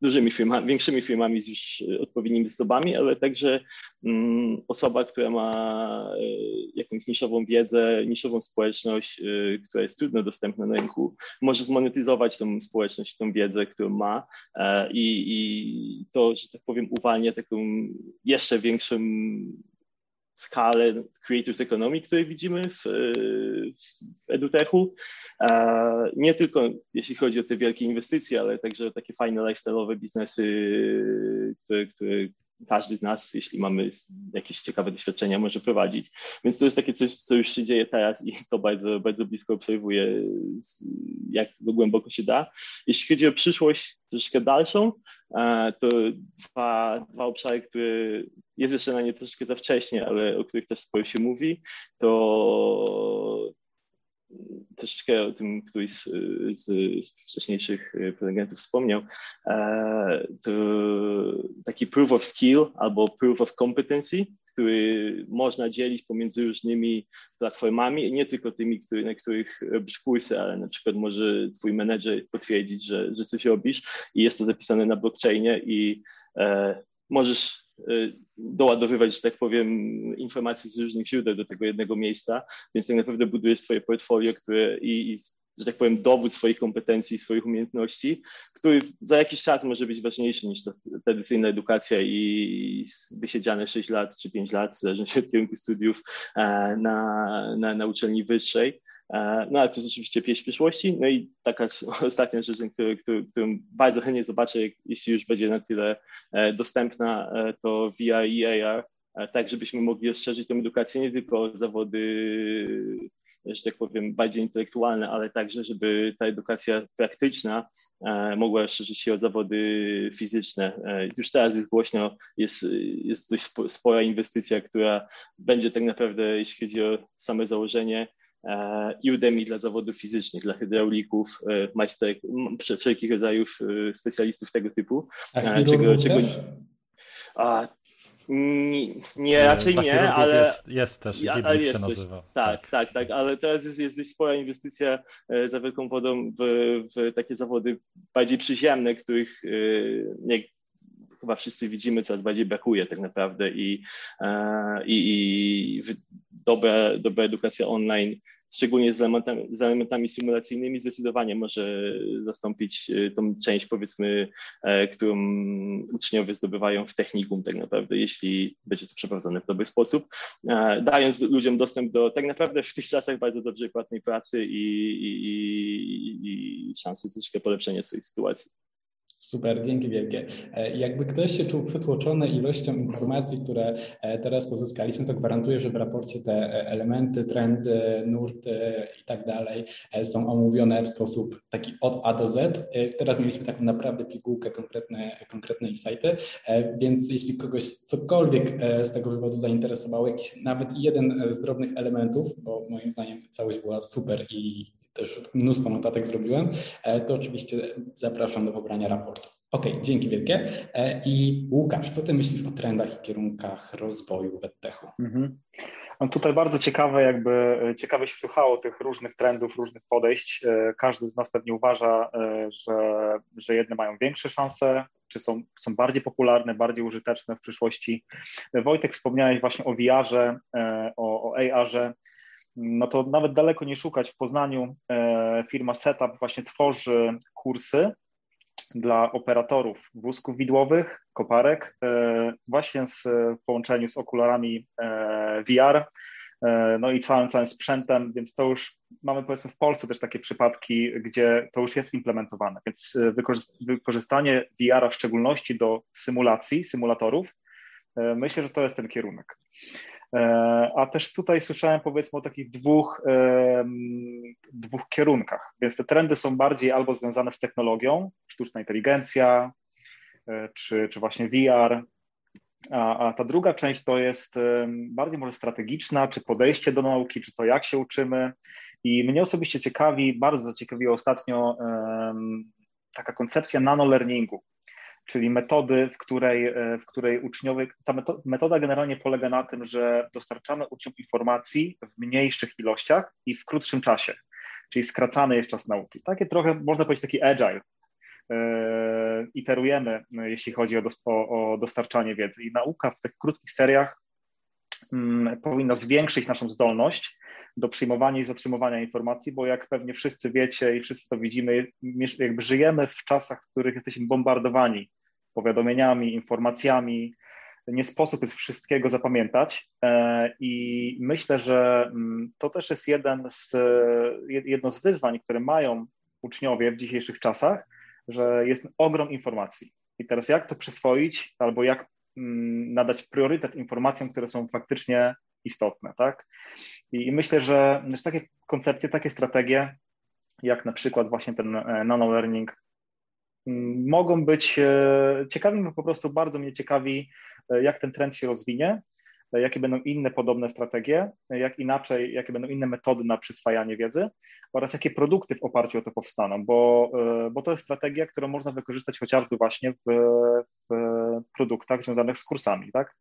Speaker 3: dużymi firmami, większymi firmami z już odpowiednimi zasobami, ale także um, osoba, która ma e, jakąś niszową wiedzę, niszową społeczność, e, która jest trudno dostępna na rynku, może zmonetyzować tą społeczność, tą wiedzę, którą ma e, i to, że tak powiem, uwalnia taką jeszcze większą skalę creators economy, której widzimy w, w edutechu. Nie tylko jeśli chodzi o te wielkie inwestycje, ale także takie fajne lifestyle'owe biznesy, które, które każdy z nas, jeśli mamy jakieś ciekawe doświadczenia, może prowadzić. Więc to jest takie coś, co już się dzieje teraz i to bardzo, bardzo blisko obserwuję, jak głęboko się da. Jeśli chodzi o przyszłość troszeczkę dalszą, to dwa, dwa obszary, które jest jeszcze na nie troszeczkę za wcześnie, ale o których też sporo się mówi, to troszeczkę o tym któryś z, z, z wcześniejszych prelegentów wspomniał, e, to taki proof of skill albo proof of competency, który można dzielić pomiędzy różnymi platformami, nie tylko tymi, który, na których robisz kursy, ale na przykład może twój menedżer potwierdzić, że, że coś robisz i jest to zapisane na blockchainie i e, możesz doładowywać, że tak powiem, informacje z różnych źródeł do tego jednego miejsca, więc tak naprawdę budujesz swoje portfolio, które i, i że tak powiem, dowód swoich kompetencji swoich umiejętności, który za jakiś czas może być ważniejszy niż ta tradycyjna edukacja i wysiedziane 6 lat czy 5 lat, w zależności od kierunku studiów e, na, na, na uczelni wyższej. E, no ale to jest oczywiście pieśń przyszłości. No i taka ostatnia rzecz, którą, bardzo chętnie zobaczę, jeśli już będzie na tyle e, dostępna, e, to VR i AR, tak żebyśmy mogli rozszerzyć tę edukację nie tylko o zawody, że tak powiem, bardziej intelektualne, ale także, żeby ta edukacja praktyczna mogła rozszerzyć się o zawody fizyczne. Już teraz jest głośno, jest, jest dość spora inwestycja, która będzie tak naprawdę, jeśli chodzi o same założenie, Udemy dla zawodów fizycznych, dla hydraulików, e, majsterek, wszelkich rodzajów e, specjalistów tego typu.
Speaker 1: A czego, czego...
Speaker 3: A, Nie, nie raczej nie, ale.
Speaker 8: Jest, jest też, ja, ale jest się nazywa.
Speaker 3: Tak, tak, tak, tak, ale teraz jest, jest dość spora inwestycja e, za wielką wodą w, w takie zawody bardziej przyziemne, których e, nie, chyba wszyscy widzimy, coraz bardziej brakuje tak naprawdę i, e, i, i dobra, dobra edukacja online szczególnie z elementami, z elementami symulacyjnymi, zdecydowanie może zastąpić e, tą część, powiedzmy, e, którą uczniowie zdobywają w technikum tak naprawdę, jeśli będzie to przeprowadzone w dobry sposób, dając ludziom dostęp do tak naprawdę w tych czasach bardzo dobrze płatnej pracy i, i, i, i szansy troszkę polepszenia swojej sytuacji.
Speaker 1: Super, dzięki wielkie. E, jakby ktoś się czuł przytłoczony ilością informacji, które e, teraz pozyskaliśmy, to gwarantuję, że w raporcie te e, elementy, trendy, nurty i tak dalej są omówione w sposób taki od A do Z. Teraz mieliśmy taką naprawdę pigułkę, konkretne, konkretne insighty, więc jeśli kogoś cokolwiek z tego wywodu zainteresowało, jakiś nawet jeden z drobnych elementów, bo moim zdaniem całość była super i też mnóstwo notatek zrobiłem, e, to oczywiście zapraszam do pobrania raportu. OK, dzięki wielkie. E, I Łukasz, co ty myślisz o trendach i kierunkach rozwoju w EdTechu? Mhm.
Speaker 7: No tutaj bardzo ciekawe, jakby e, ciekawe się słuchało tych różnych trendów, różnych podejść. Każdy z nas pewnie uważa, że, że jedne mają większe szanse, czy są, są bardziej popularne, bardziej użyteczne w przyszłości. Wojtek, wspomniałeś właśnie o VR-ze, o, o AR-ze no to nawet daleko nie szukać. W Poznaniu e, firma Setup właśnie tworzy kursy dla operatorów wózków widłowych, koparek, e, właśnie z, w połączeniu z okularami e, VR, no i całym, całym sprzętem, więc to już mamy powiedzmy w Polsce też takie przypadki, gdzie to już jest implementowane, więc wykorzystanie VR-a w szczególności do symulacji, symulatorów, myślę, że to jest ten kierunek. E, a też tutaj słyszałem powiedzmy o takich dwóch, dwóch kierunkach, więc te trendy są bardziej albo związane z technologią, sztuczna inteligencja, e, czy, czy właśnie VR, a, a ta druga część to jest bardziej może strategiczna, czy podejście do nauki, czy to jak się uczymy. I mnie osobiście ciekawi, bardzo zaciekawiła ostatnio taka koncepcja nanolearningu, czyli metody, w której, e, w której uczniowie, ta metoda generalnie polega na tym, że dostarczamy uczniom informacji w mniejszych ilościach i w krótszym czasie, czyli skracany jest czas nauki. Takie trochę, można powiedzieć, taki agile. E, iterujemy, jeśli chodzi o, o, dostarczanie wiedzy. I nauka w tych krótkich seriach mm, powinna zwiększyć naszą zdolność do przyjmowania i zatrzymywania informacji, bo jak pewnie wszyscy wiecie i wszyscy to widzimy, jakby żyjemy w czasach, w których jesteśmy bombardowani powiadomieniami, informacjami. Nie sposób jest wszystkiego zapamiętać e, i myślę, że mm, to też jest jeden z, jedno z wyzwań, które mają uczniowie w dzisiejszych czasach, że jest ogrom informacji. I teraz jak to przyswoić albo jak mm, nadać priorytet informacjom, które są faktycznie istotne, tak? I myślę, że takie koncepcje, takie strategie, jak na przykład właśnie ten e, nano-learning, mogą być e, ciekawi, bo po prostu bardzo mnie ciekawi, e, jak ten trend się rozwinie, e, jakie będą inne podobne strategie, jak inaczej, jakie będą inne metody na przyswajanie wiedzy oraz jakie produkty w oparciu o to powstaną, bo, bo to jest strategia, którą można wykorzystać chociażby właśnie w, w produktach związanych z kursami, tak?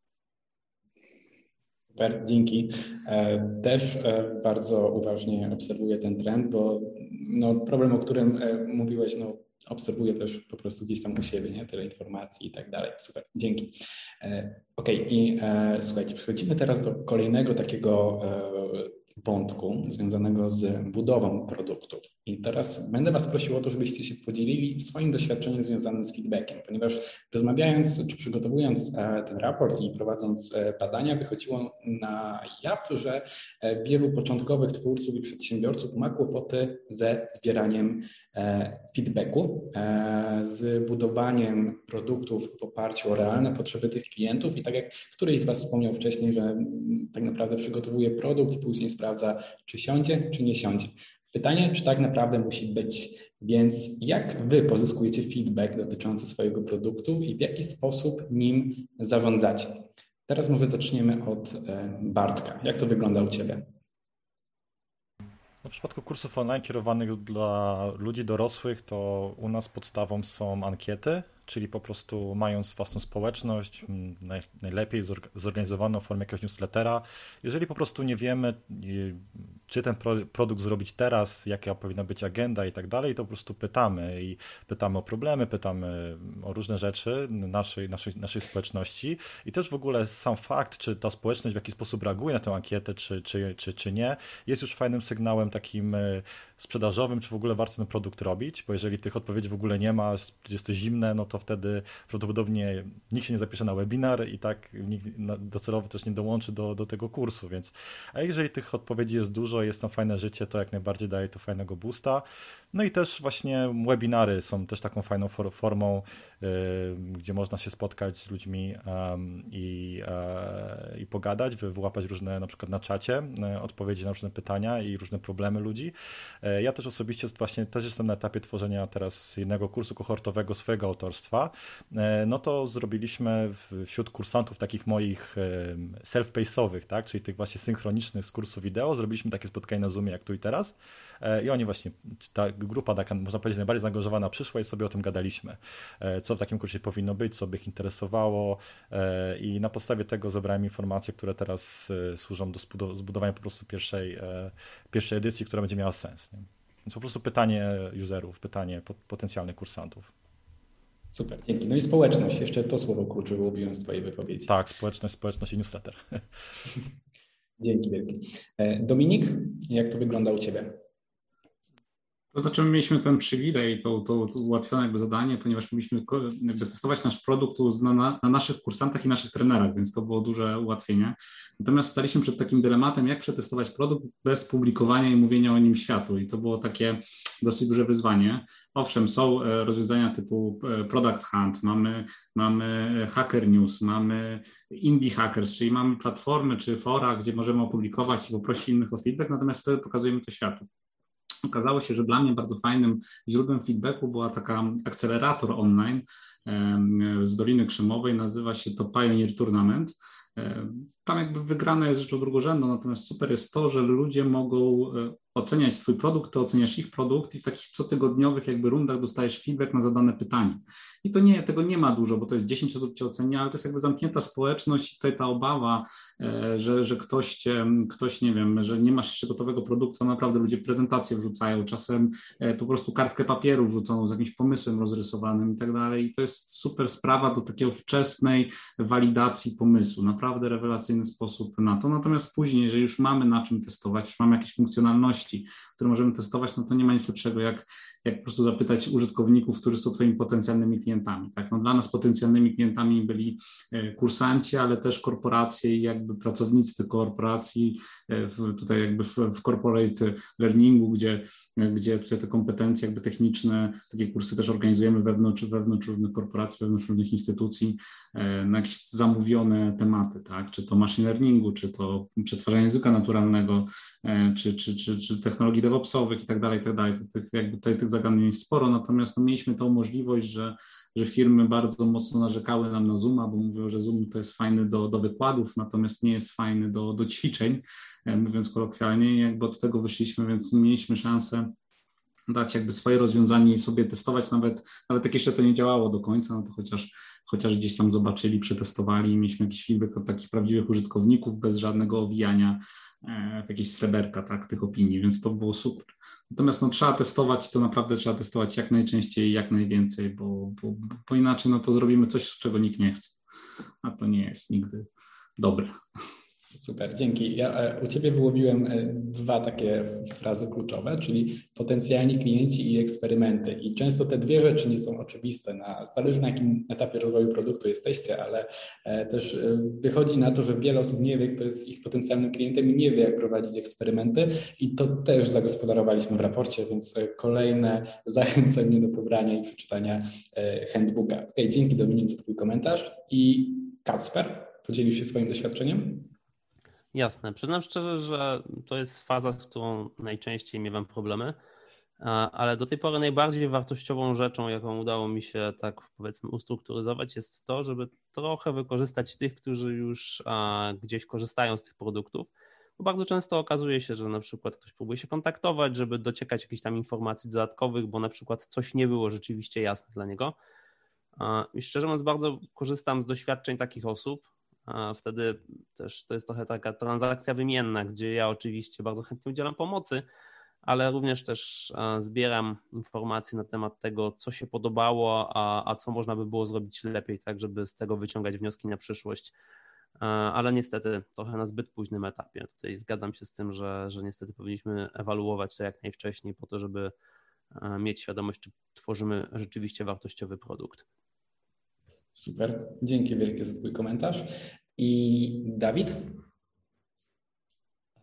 Speaker 1: Super, dzięki. Też bardzo uważnie obserwuję ten trend, bo no, problem, o którym mówiłeś, no, obserwuję też po prostu gdzieś tam u siebie, nie? Tyle informacji i tak dalej. Super, dzięki. E, OK, i e, słuchajcie, przechodzimy teraz do kolejnego takiego e, wątku związanego z budową produktów. I teraz będę Was prosił o to, żebyście się podzielili swoim doświadczeniem związanym z feedbackiem, ponieważ rozmawiając czy przygotowując e, ten raport i prowadząc e, badania, wychodziło na jaw, że e, wielu początkowych twórców i przedsiębiorców ma kłopoty ze zbieraniem feedbacku, z budowaniem produktów w oparciu o realne potrzeby tych klientów. I tak jak któryś z Was wspomniał wcześniej, że tak naprawdę przygotowuje produkt i później sprawdza, sprawdza, czy siądzie, czy nie siądzie. Pytanie, czy tak naprawdę musi być. Więc jak Wy pozyskujecie feedback dotyczący swojego produktu i w jaki sposób nim zarządzacie? Teraz może zaczniemy od e, Bartka. Jak to wygląda u Ciebie?
Speaker 8: No, w przypadku kursów online kierowanych dla ludzi dorosłych, to u nas podstawą są ankiety, czyli po prostu mając własną społeczność, najlepiej zorganizowaną formę jakiegoś newslettera. Jeżeli po prostu nie wiemy, czy ten produkt zrobić teraz, jaka powinna być agenda i tak dalej, to po prostu pytamy i pytamy o problemy, pytamy o różne rzeczy naszej, naszej, naszej społeczności. I też w ogóle sam fakt, czy ta społeczność w jakiś sposób reaguje na tę ankietę, czy, czy, czy, czy nie, jest już fajnym sygnałem takim e, sprzedażowym, czy w ogóle warto ten produkt robić, bo jeżeli tych odpowiedzi w ogóle nie ma, jest to zimne, no to wtedy prawdopodobnie nikt się nie zapisze na webinar i tak nikt docelowo też nie dołączy do, do tego kursu, więc a jeżeli tych odpowiedzi jest dużo, jest tam fajne życie, to jak najbardziej daje to fajnego boosta. No i też właśnie webinary są też taką fajną formą, y, gdzie można się spotkać z ludźmi i, i pogadać, wyłapać różne, na przykład na czacie, e, odpowiedzi na różne pytania i różne problemy ludzi. E, ja też osobiście właśnie też jestem na etapie tworzenia teraz jednego kursu kohortowego swojego autorstwa. No to zrobiliśmy wśród kursantów takich moich self-pace'owych, tak, czyli tych właśnie synchronicznych z kursu wideo, zrobiliśmy takie spotkanie na Zoomie jak tu i teraz i oni właśnie, grupa taka, można powiedzieć, najbardziej zaangażowana przyszła i sobie o tym gadaliśmy. E, co w takim kursie powinno być, co by ich interesowało e, i na podstawie tego zebrałem informacje, które teraz e, służą do zbudowania po prostu pierwszej, pierwszej edycji, która będzie miała sens. Nie? Więc po prostu pytanie userów, pytanie potencjalnych kursantów.
Speaker 1: Super, dzięki. No i społeczność, jeszcze to słowo kluczowe ulubiłem z Twojej wypowiedzi.
Speaker 8: Tak, społeczność, społeczność i newsletter.
Speaker 1: Dzięki wielkie. Dominik, jak to wygląda u Ciebie?
Speaker 6: To znaczy my mieliśmy ten przywilej, to, to, to ułatwione jakby zadanie, ponieważ mieliśmy jakby testować nasz produkt na, na, na, naszych kursantach i naszych trenerach, więc to było duże ułatwienie. Natomiast staliśmy przed takim dylematem, jak przetestować produkt bez publikowania i mówienia o nim światu i to było takie dosyć duże wyzwanie. Owszem, są e, rozwiązania typu e, Product Hunt, mamy, mamy Hacker News, mamy Indie Hackers, czyli mamy platformy czy fora, gdzie możemy opublikować i poprosić innych o feedback, natomiast wtedy pokazujemy to światu. Okazało się, że dla mnie bardzo fajnym źródłem feedbacku była taka akcelerator online z Doliny Krzemowej, nazywa się to Pioneer Tournament. Tam jakby wygrana jest rzeczą drugorzędną, natomiast super jest to, że ludzie mogą e, oceniać Twój produkt, to oceniasz ich produkt i w takich cotygodniowych jakby rundach dostajesz feedback na zadane pytanie. I to nie, tego nie ma dużo, bo to jest 10 osób Cię ocenia, ale to jest jakby zamknięta społeczność i tutaj ta obawa, e, że, że ktoś Cię, ktoś nie wiem, że nie masz jeszcze gotowego produktu, naprawdę ludzie prezentacje wrzucają, czasem e, po prostu kartkę papieru wrzuconą z jakimś pomysłem rozrysowanym i tak dalej i to jest super sprawa do takiego wczesnej walidacji pomysłu, naprawdę rewelacyjny sposób na to, natomiast później, jeżeli już mamy na czym testować, już mamy jakieś funkcjonalności, które możemy testować, no to nie ma nic lepszego jak, jak po prostu zapytać użytkowników, którzy są Twoimi potencjalnymi klientami. Tak? No dla nas potencjalnymi klientami byli e, kursanci, ale też korporacje i jakby pracownicy tych korporacji, e, w, tutaj jakby w, w corporate learningu, gdzie, gdzie tutaj te kompetencje jakby techniczne, takie kursy też organizujemy wewnątrz, wewnątrz różnych korporacji, wewnątrz różnych instytucji e, na jakieś zamówione tematy, tak? czy to machine learningu, czy to przetwarzanie języka naturalnego, czy, czy, czy, czy technologii DevOpsowych i tak dalej, i tak dalej. Tych, jakby tutaj tych zagadnień sporo, natomiast no, mieliśmy tą możliwość, że, że firmy bardzo mocno narzekały nam na Zooma, bo mówią, że Zoom to jest fajny do, do wykładów, natomiast nie jest fajny do, do ćwiczeń, e, mówiąc kolokwialnie, jakby od tego wyszliśmy, więc mieliśmy szansę dać jakby swoje rozwiązanie i sobie testować, nawet, nawet jak jeszcze to nie działało do końca, no to chociaż, chociaż gdzieś tam zobaczyli, przetestowali i mieliśmy jakiś feedback od takich prawdziwych użytkowników bez żadnego owijania E, w jakieś sreberka tak, tych opinii, więc to było super. Natomiast no, trzeba testować, to naprawdę trzeba testować jak najczęściej, jak najwięcej, bo, bo, bo inaczej no, to zrobimy coś, czego nikt nie chce, a to nie jest nigdy dobre.
Speaker 1: Super, dzięki. Ja e, u Ciebie wyłowiłem e, dwa takie frazy kluczowe, czyli potencjalni klienci i eksperymenty. I często te dwie rzeczy nie są oczywiste. Na, zależy na jakim etapie rozwoju produktu jesteście, ale e, też wychodzi na to, że wiele osób nie wie, kto jest ich potencjalnym klientem i nie wie, jak prowadzić eksperymenty. I to też zagospodarowaliśmy w raporcie, więc kolejne zachęcam mnie do pobrania i przeczytania handbooka. Okay, dzięki Dominik za Twój komentarz. I Kacper, podzielisz się swoim doświadczeniem?
Speaker 5: Jasne. Przyznam szczerze, że to jest faza, z którą najczęściej miewam problemy, ale do tej pory najbardziej wartościową rzeczą, jaką udało mi się tak powiedzmy ustrukturyzować, jest to, żeby trochę wykorzystać tych, którzy już gdzieś korzystają z tych produktów. Bo bardzo często okazuje się, że na przykład ktoś próbuje się kontaktować, żeby dociekać jakichś tam informacji dodatkowych, bo na przykład coś nie było rzeczywiście jasne dla niego. I szczerze mówiąc, bardzo korzystam z doświadczeń takich osób. Wtedy też to jest trochę taka transakcja wymienna, gdzie ja oczywiście bardzo chętnie udzielam pomocy, ale również też zbieram informacje na temat tego, co się podobało, a, a co można by było zrobić lepiej, tak żeby z tego wyciągać wnioski na przyszłość. Ale niestety trochę na zbyt późnym etapie. Tutaj zgadzam się z tym, że, że niestety powinniśmy ewaluować to jak najwcześniej po to, żeby mieć świadomość, czy tworzymy rzeczywiście wartościowy produkt.
Speaker 1: Super, dzięki wielkie za Twój komentarz. I Dawid?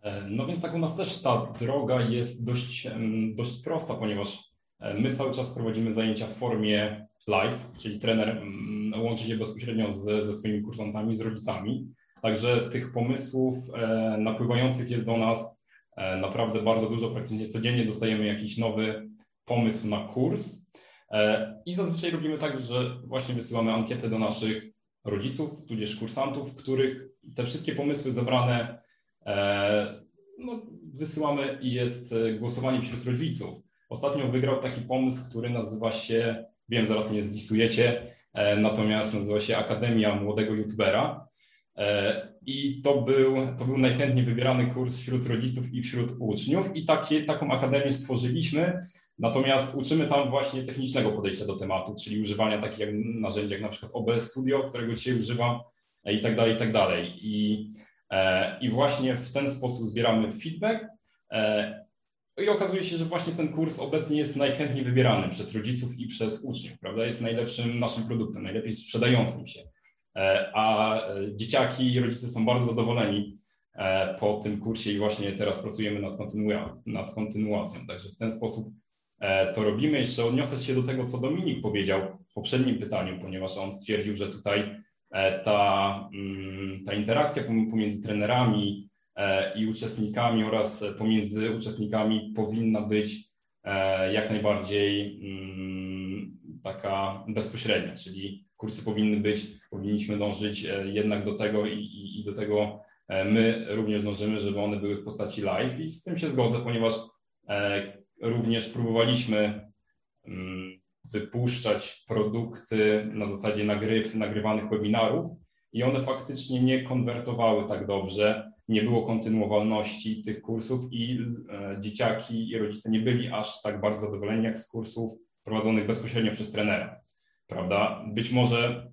Speaker 4: E, no więc tak u nas też ta droga jest dość, dość prosta, ponieważ e, my cały czas prowadzimy zajęcia w formie live, czyli trener mm, łączy się bezpośrednio z, ze swoimi kursantami, z rodzicami. Także tych pomysłów e, napływających jest do nas naprawdę bardzo dużo. Praktycznie codziennie dostajemy jakiś nowy pomysł na kurs. I zazwyczaj robimy tak, że właśnie wysyłamy ankietę do naszych rodziców, tudzież kursantów, których te wszystkie pomysły zebrane e, no, wysyłamy i jest e, głosowanie wśród rodziców. Ostatnio wygrał taki pomysł, który nazywa się, wiem, zaraz mnie zdisujecie, e, natomiast nazywa się Akademia Młodego YouTubera. I to był, to był najchętniej wybierany kurs wśród rodziców i wśród uczniów. I takie, taką akademię stworzyliśmy. Natomiast uczymy tam właśnie technicznego podejścia do tematu, czyli używania takich jak narzędzi jak na przykład OBS Studio, którego dzisiaj używam i tak dalej, i tak dalej. I, e, i właśnie w ten sposób zbieramy feedback. E, I okazuje się, że właśnie ten kurs obecnie jest najchętniej wybierany przez rodziców i przez uczniów, prawda? Jest najlepszym naszym produktem, najlepiej sprzedającym się. E, a dzieciaki i rodzice są bardzo zadowoleni po tym kursie i właśnie teraz pracujemy nad, kontynuacją, nad kontynuacją. Także w ten sposób to robimy. Jeszcze odniosę się do tego, co Dominik powiedział w poprzednim pytaniu, ponieważ on stwierdził, że tutaj e, ta, mm, ta interakcja pomiędzy trenerami e, i uczestnikami oraz pomiędzy uczestnikami powinna być jak najbardziej mm, taka bezpośrednia, czyli kursy powinny być, powinniśmy dążyć jednak do tego i, i, i do tego my również dążymy, żeby one były w postaci live i z tym się zgodzę, ponieważ również próbowaliśmy mm, wypuszczać produkty na zasadzie nagryw, nagrywanych webinarów i one faktycznie nie konwertowały tak dobrze, nie było kontynuowalności tych kursów i e, dzieciaki i rodzice nie byli aż tak bardzo zadowoleni jak z kursów prowadzonych bezpośrednio przez trenera, prawda? Być może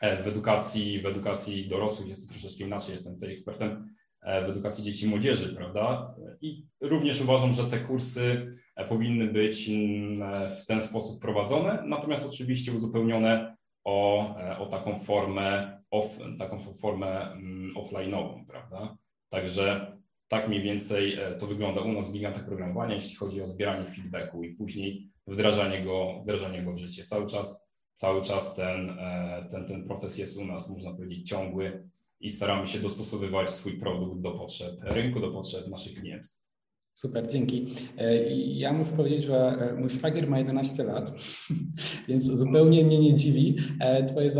Speaker 4: e, w edukacji, w edukacji dorosłych jest to troszeczkę inaczej, jestem tutaj ekspertem, w edukacji dzieci i młodzieży, prawda? I również uważam, że te kursy e, powinny być mm, w ten sposób prowadzone, natomiast oczywiście uzupełnione o, e, o taką formę, off, taką formę mm, offline'ową, prawda? Także tak mniej więcej to wygląda u nas w gigantach programowania, jeśli chodzi o zbieranie feedbacku i później wdrażanie go, wdrażanie go w życie. Cały czas, cały czas ten, ten, ten proces jest u nas, można powiedzieć, ciągły i staramy się dostosowywać swój produkt do potrzeb rynku, do potrzeb naszych klientów.
Speaker 1: Super, dzięki. E, ja muszę powiedzieć, że e, mój szwagier ma 11 lat, więc zupełnie mnie nie dziwi e, Twoje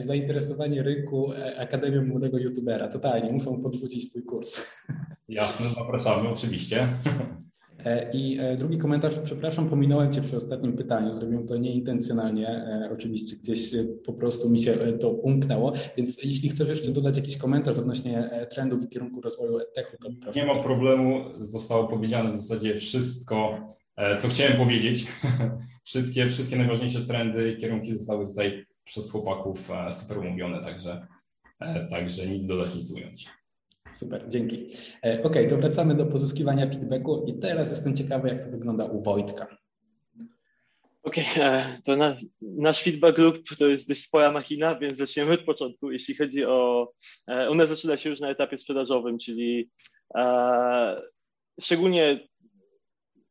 Speaker 1: zainteresowanie rynku Akademią Młodego YouTubera. Totalnie, muszą podrzucić Twój kurs.
Speaker 4: Jasne, zapraszamy oczywiście.
Speaker 1: E, I e, drugi komentarz, przepraszam, pominąłem Cię przy ostatnim pytaniu, zrobiłem to nieintencjonalnie, e, oczywiście gdzieś po prostu mi się to umknęło, więc jeśli chcesz jeszcze dodać jakiś komentarz odnośnie trendów i kierunku rozwoju edtechu, to
Speaker 4: proszę. Nie ma problemu, zostało powiedziane w zasadzie wszystko, co chciałem powiedzieć. wszystkie, wszystkie najważniejsze trendy i kierunki zostały tutaj przez chłopaków super omówione, także, także nic dodać, nic ująć.
Speaker 1: Super, dzięki. E, ok, to wracamy do pozyskiwania feedbacku i teraz jestem ciekawy, jak to wygląda u Wojtka.
Speaker 3: Okej, e, to na, nasz feedback loop to jest dość spora machina, więc zaczniemy od początku. Jeśli chodzi o, e, ona zaczyna się już na etapie sprzedażowym, czyli e, szczególnie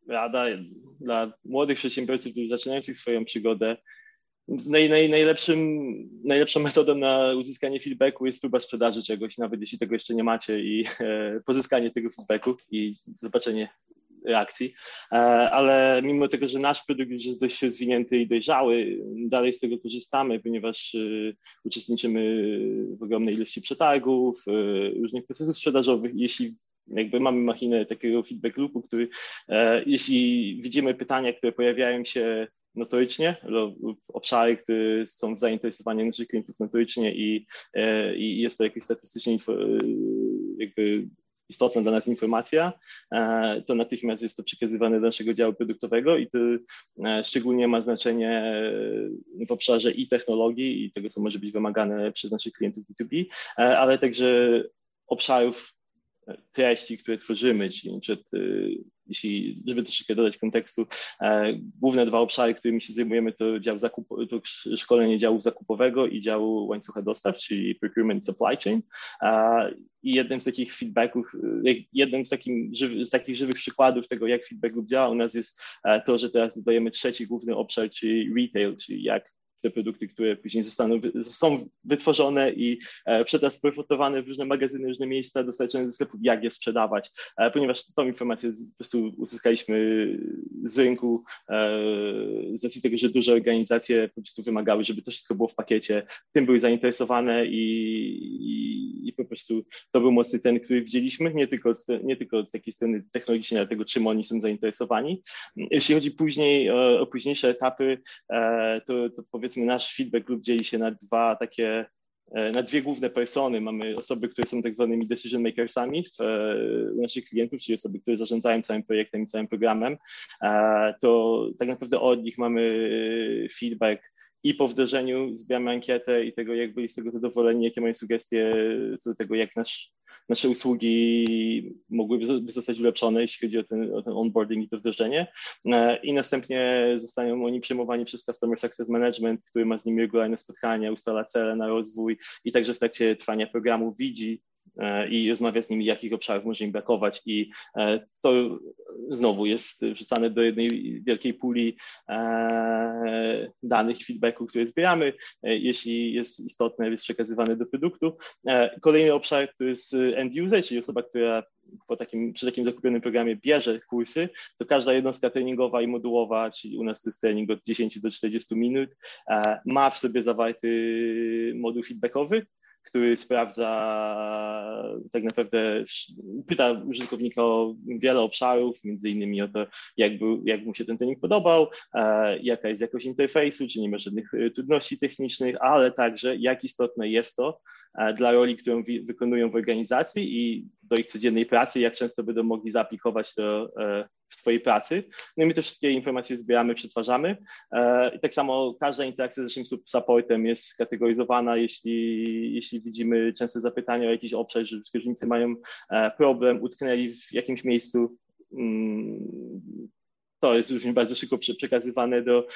Speaker 3: rada dla młodych przedsiębiorców, zaczynających swoją przygodę, naj, naj, najlepszym, najlepszą metodą na uzyskanie feedbacku jest próba sprzedaży czegoś, nawet jeśli tego jeszcze nie macie i e, pozyskanie tego feedbacku i zobaczenie reakcji, e, ale mimo tego, że nasz produkt już jest dość zwinięty i dojrzały, dalej z tego korzystamy, ponieważ e, uczestniczymy w ogromnej ilości przetargów, e, różnych procesów sprzedażowych. Jeśli jakby mamy machinę takiego feedback loopu, który jeśli widzimy pytania, które pojawiają się notorycznie, obszary, które są w zainteresowaniu naszych klientów notorycznie i, i jest to jakieś statystycznie jakby istotna dla nas informacja, e, to natychmiast jest to przekazywane do naszego działu produktowego i to e, szczególnie ma znaczenie e, w obszarze i technologii i tego, co może być wymagane przez naszych klientów B2B, ale także obszarów treści, które tworzymy, czyli przed, jeśli, żeby troszeczkę dodać kontekstu, główne dwa obszary, którymi się zajmujemy, to dział zakup, to szkolenie działu zakupowego i działu łańcucha dostaw, czyli procurement supply chain. I jednym z takich feedbacków, jednym z, takim, z takich żywych przykładów tego, jak feedback działa u nas jest to, że teraz dodajemy trzeci główny obszar, czyli retail, czyli jak te produkty, które później zostaną, są wytworzone i e, przetransportowane w różne magazyny, różne miejsca, dostarczone do sklepów, jak je sprzedawać, e, ponieważ tą informację po prostu uzyskaliśmy z rynku e, z racji tego, że duże organizacje po prostu wymagały, żeby to wszystko było w pakiecie, tym były zainteresowane i, i, i po prostu to był mocny ten, który widzieliśmy, nie tylko, z, nie tylko z takiej strony technologicznej, ale tego, czym oni są zainteresowani. Jeśli chodzi później o, o późniejsze etapy, to, to powiedzmy powiedzmy nasz feedback lub dzieli się na dwa takie, e, na dwie główne persony. Mamy osoby, które są tak zwanymi decision makersami w, e, u naszych klientów, czyli osoby, które zarządzają całym projektem i całym programem. E, to tak naprawdę od nich mamy feedback i po wdrożeniu zbieramy ankietę i tego, jak byli z tego zadowoleni, jakie mają sugestie co do tego, jak nasz nasze usługi mogłyby zostać ulepszone, jeśli chodzi o ten, o ten onboarding i to wdrożenie. E, I następnie zostają oni przejmowani przez Customer Success Management, który ma z nimi regularne spotkania, ustala cele na rozwój i także w trakcie trwania programu widzi, i rozmawia z nimi, jakich obszarów może im brakować. I e, to znowu jest wrzucane do jednej wielkiej puli e, danych feedbacku, które zbieramy. Jeśli jest istotne, jest przekazywane do produktu. Kolejny obszar to jest end user, czyli osoba, która po takim, przy takim zakupionym programie bierze kursy, to każda jednostka treningowa i modułowa, czyli u nas to jest trening od 10 do 40 minut, ma w sobie zawarty moduł feedbackowy, który sprawdza tak naprawdę, pyta użytkownika o wiele obszarów, między innymi o to, jak, był, jak mu się ten trening podobał, e, jaka jest jakość interfejsu, czy nie ma żadnych e, trudności technicznych, ale także jak istotne jest to e, dla roli, którą wi- wykonują w organizacji i do ich codziennej pracy, jak często będą mogli zaaplikować to e, w swojej pracy. No i my te wszystkie informacje zbieramy, przetwarzamy. E, I tak samo każda interakcja z naszym supportem jest kategoryzowana, jeśli, jeśli widzimy częste zapytania o jakiś obszar, że użytkownicy mają e, problem, utknęli w jakimś miejscu, mm, to jest już bardzo szybko przekazywane do,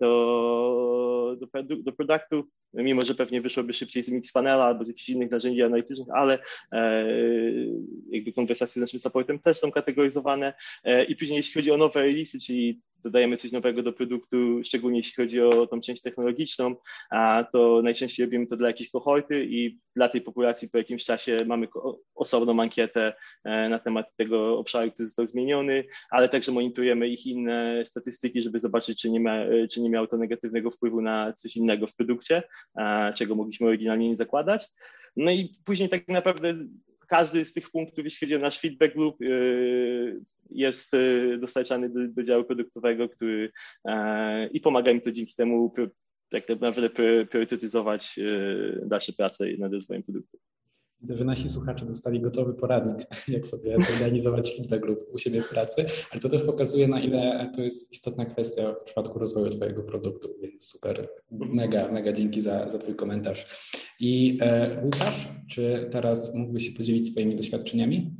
Speaker 3: do, do, do produktu, mimo że pewnie wyszłoby szybciej z Mixpanela albo z jakichś innych narzędzi analitycznych, ale e, jakby konwersacje z naszym supportem też są kategoryzowane. E, i później jeśli chodzi o nowe releasy, czyli dodajemy coś nowego do produktu, szczególnie jeśli chodzi o tą część technologiczną, a to najczęściej robimy to dla jakiejś kohorty i dla tej populacji po jakimś czasie mamy osobną ankietę e, na temat tego obszaru, który został zmieniony, ale także monitorujemy ich inne statystyki, żeby zobaczyć, czy nie, ma, czy nie miało to negatywnego wpływu na coś innego w produkcie, czego mogliśmy oryginalnie nie zakładać. No i później tak naprawdę każdy z tych punktów, jeśli chodzi o nasz feedback loop, y, jest y, dostarczany do, do działu produktowego, który e, i pomaga im to dzięki temu tak naprawdę priorytetyzować y, dalsze prace nad rozwojem produktu.
Speaker 1: Widzę, że nasi słuchacze dostali gotowy poradnik, jak sobie zorganizować feedback lub u siebie w pracy, ale to też pokazuje, na ile to jest istotna kwestia w przypadku rozwoju Twojego produktu, więc super, mega, mega dzięki za, za Twój komentarz. I e, Łukasz, czy teraz mógłbyś się podzielić swoimi doświadczeniami?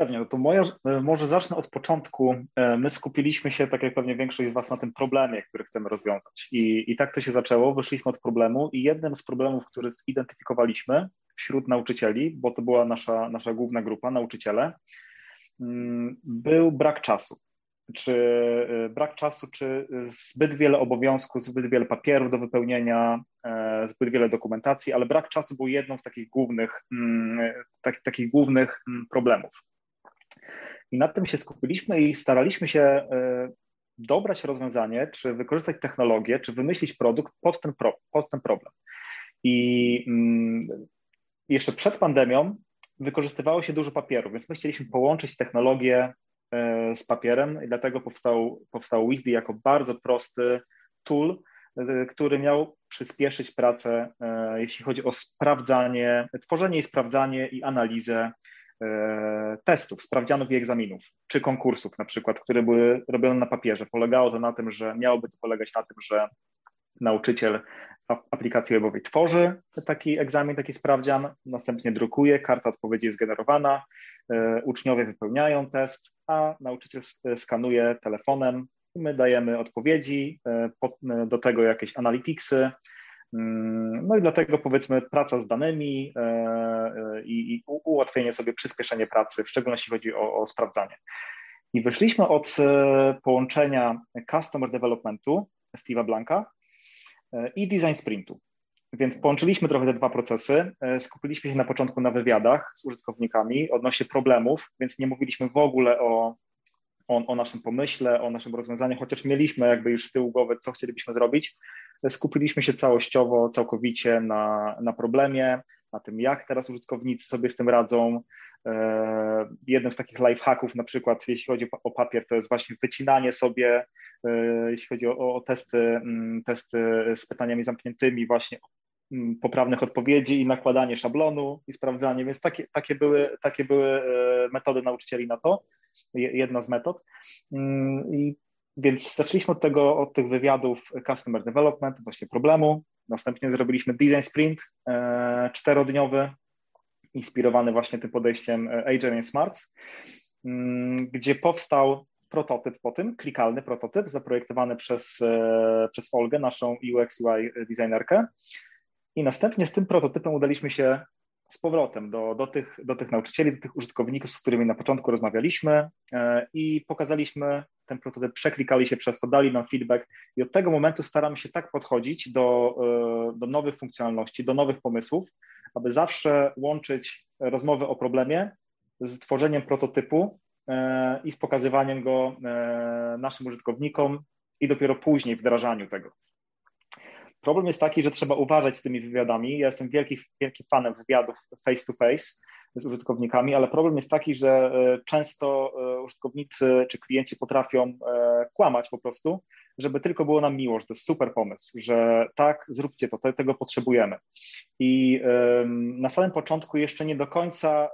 Speaker 7: Pewnie, no to moja, e, może zacznę od początku. E, my skupiliśmy się, tak jak pewnie większość z Was, na tym problemie, który chcemy rozwiązać. I, I tak to się zaczęło. Wyszliśmy od problemu i jednym z problemów, który zidentyfikowaliśmy wśród nauczycieli, bo to była nasza, nasza główna grupa, nauczyciele, mm, był brak czasu. Czy e, brak czasu, czy zbyt wiele obowiązków, zbyt wiele papierów do wypełnienia, zbyt wiele dokumentacji, ale brak czasu był jedną z takich głównych, mm, tak, takich głównych mm, problemów. I nad tym się skupiliśmy i staraliśmy się e, dobrać rozwiązanie, czy wykorzystać technologię, czy wymyślić produkt pod ten, pro, pod ten problem. I jeszcze przed pandemią wykorzystywało się dużo papieru, więc my chcieliśmy połączyć technologię z papierem i dlatego powstał, powstał Wizdy jako bardzo prosty tool, który miał przyspieszyć pracę, jeśli chodzi o sprawdzanie, tworzenie i sprawdzanie i analizę testów, sprawdzianów i egzaminów, czy konkursów na przykład, które były robione na papierze. Polegało to na tym, że miałoby to polegać na tym, że nauczyciel aplikacji webowej tworzy taki egzamin, taki sprawdzian, następnie drukuje, karta odpowiedzi jest generowana, e, uczniowie wypełniają test, a nauczyciel skanuje telefonem my dajemy odpowiedzi, e, do tego jakieś analyticsy, mm, no i dlatego powiedzmy praca z danymi e, i ułatwienie sobie, przyspieszenie pracy, w szczególności chodzi o, o sprawdzanie. I wyszliśmy od połączenia Customer Developmentu Steve'a Blanka i design sprintu. Więc połączyliśmy trochę te dwa procesy. E, skupiliśmy się na początku na wywiadach z użytkownikami odnośnie problemów, więc nie mówiliśmy w ogóle o, o, o naszym pomyśle, o naszym rozwiązaniu, chociaż mieliśmy jakby już z tyłu głowy, co chcielibyśmy zrobić. Skupiliśmy się całościowo, całkowicie na, na problemie, na tym, jak teraz użytkownicy sobie z tym radzą. E, jednym z takich lifehacków, na przykład jeśli chodzi o papier, to jest właśnie wycinanie sobie, e, jeśli chodzi o, o testy, mm, testy z pytaniami zamkniętymi, właśnie mm, poprawnych odpowiedzi i nakładanie szablonu i sprawdzanie, więc takie, takie, były, takie były e, metody nauczycieli na to, jedna z metod. Mm, I więc zaczęliśmy od tego, od tych wywiadów Customer Development, właśnie problemu, Następnie zrobiliśmy design sprint e, czterodniowy, inspirowany właśnie tym podejściem e, Agile and Smarts, mm, gdzie powstał prototyp po tym, klikalny prototyp zaprojektowany przez, e, przez Olgę, naszą UX UI designerkę. I następnie z tym prototypem udaliśmy się z powrotem do, do, tych, do tych nauczycieli, do tych użytkowników, z którymi na początku rozmawialiśmy i pokazaliśmy ten prototyp, przeklikali się przez to, dali nam feedback i od tego momentu staramy się tak podchodzić do, e, do nowych funkcjonalności, do nowych pomysłów, aby zawsze łączyć rozmowę o problemie z tworzeniem prototypu e, i z pokazywaniem go e, naszym użytkownikom i dopiero później wdrażaniu tego. Problem jest taki, że trzeba uważać z tymi wywiadami. Ja jestem wielki, wielkim fanem wywiadów face to face z użytkownikami, ale problem jest taki, że e, często e, użytkownicy czy klienci potrafią e, kłamać po prostu, żeby tylko było nam miło, że to jest super pomysł, że tak, zróbcie to, tego potrzebujemy. I na samym początku jeszcze nie do końca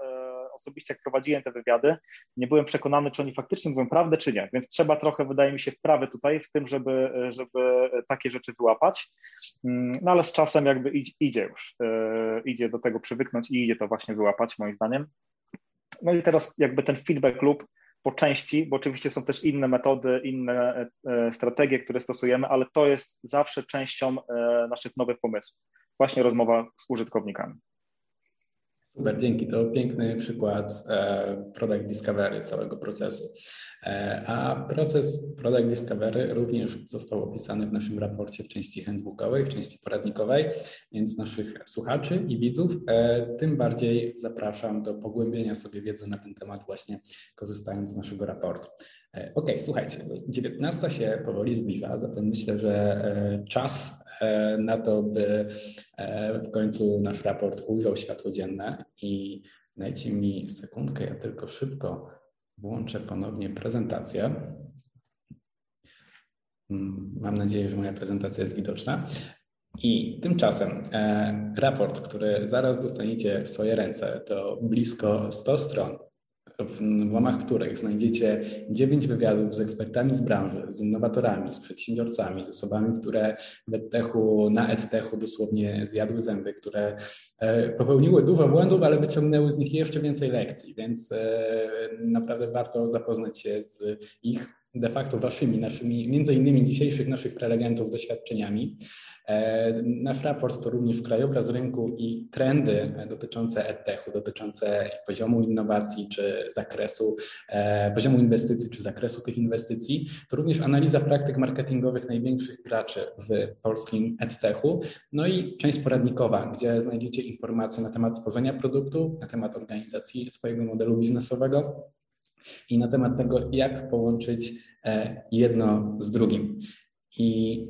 Speaker 7: osobiście jak prowadziłem te wywiady, nie byłem przekonany, czy oni faktycznie mówią prawdę, czy nie. Więc trzeba trochę, wydaje mi się, wprawy tutaj w tym, żeby, żeby takie rzeczy wyłapać. Mm, no ale z czasem jakby idzie już, e, idzie do tego przywyknąć i idzie to właśnie wyłapać, moim zdaniem. No i teraz jakby ten feedback loop po części, bo oczywiście są też inne metody, inne e, strategie, które stosujemy, ale to jest zawsze częścią e, naszych nowych pomysłów. Właśnie rozmowa z użytkownikami.
Speaker 1: Super, dzięki. To piękny przykład e, product discovery całego procesu. E, a proces product discovery również został opisany w naszym raporcie w części handbookowej, w części poradnikowej, więc naszych słuchaczy i widzów e, tym bardziej zapraszam do pogłębienia sobie wiedzy na ten temat właśnie korzystając z naszego raportu. Ok, słuchajcie, 19 się powoli zbliża, zatem myślę, że czas na to, by e, w końcu nasz raport ujrzał światło dzienne i dajcie mi sekundkę, ja tylko szybko włączę ponownie prezentację. Mm, mam nadzieję, że moja prezentacja jest widoczna. I tymczasem e, raport, który zaraz dostaniecie w swoje ręce, to blisko 100 stron w łamach których znajdziecie dziewięć wywiadów z ekspertami z branży, z innowatorami, z przedsiębiorcami, z osobami, które w edtechu, na edtechu dosłownie zjadły zęby, które e, popełniły dużo błędów, ale wyciągnęły z nich jeszcze więcej lekcji, więc e, naprawdę warto zapoznać się z ich de facto waszymi, naszymi, między innymi dzisiejszych naszych prelegentów doświadczeniami. E, nasz raport to również krajobraz rynku i trendy dotyczące edtechu, dotyczące poziomu innowacji czy zakresu, e, poziomu inwestycji czy zakresu tych inwestycji. To również analiza praktyk marketingowych największych graczy w polskim edtechu. No i część poradnikowa, gdzie znajdziecie informacje na temat tworzenia produktu, na temat organizacji swojego modelu biznesowego i na temat tego, jak połączyć e, jedno z drugim. I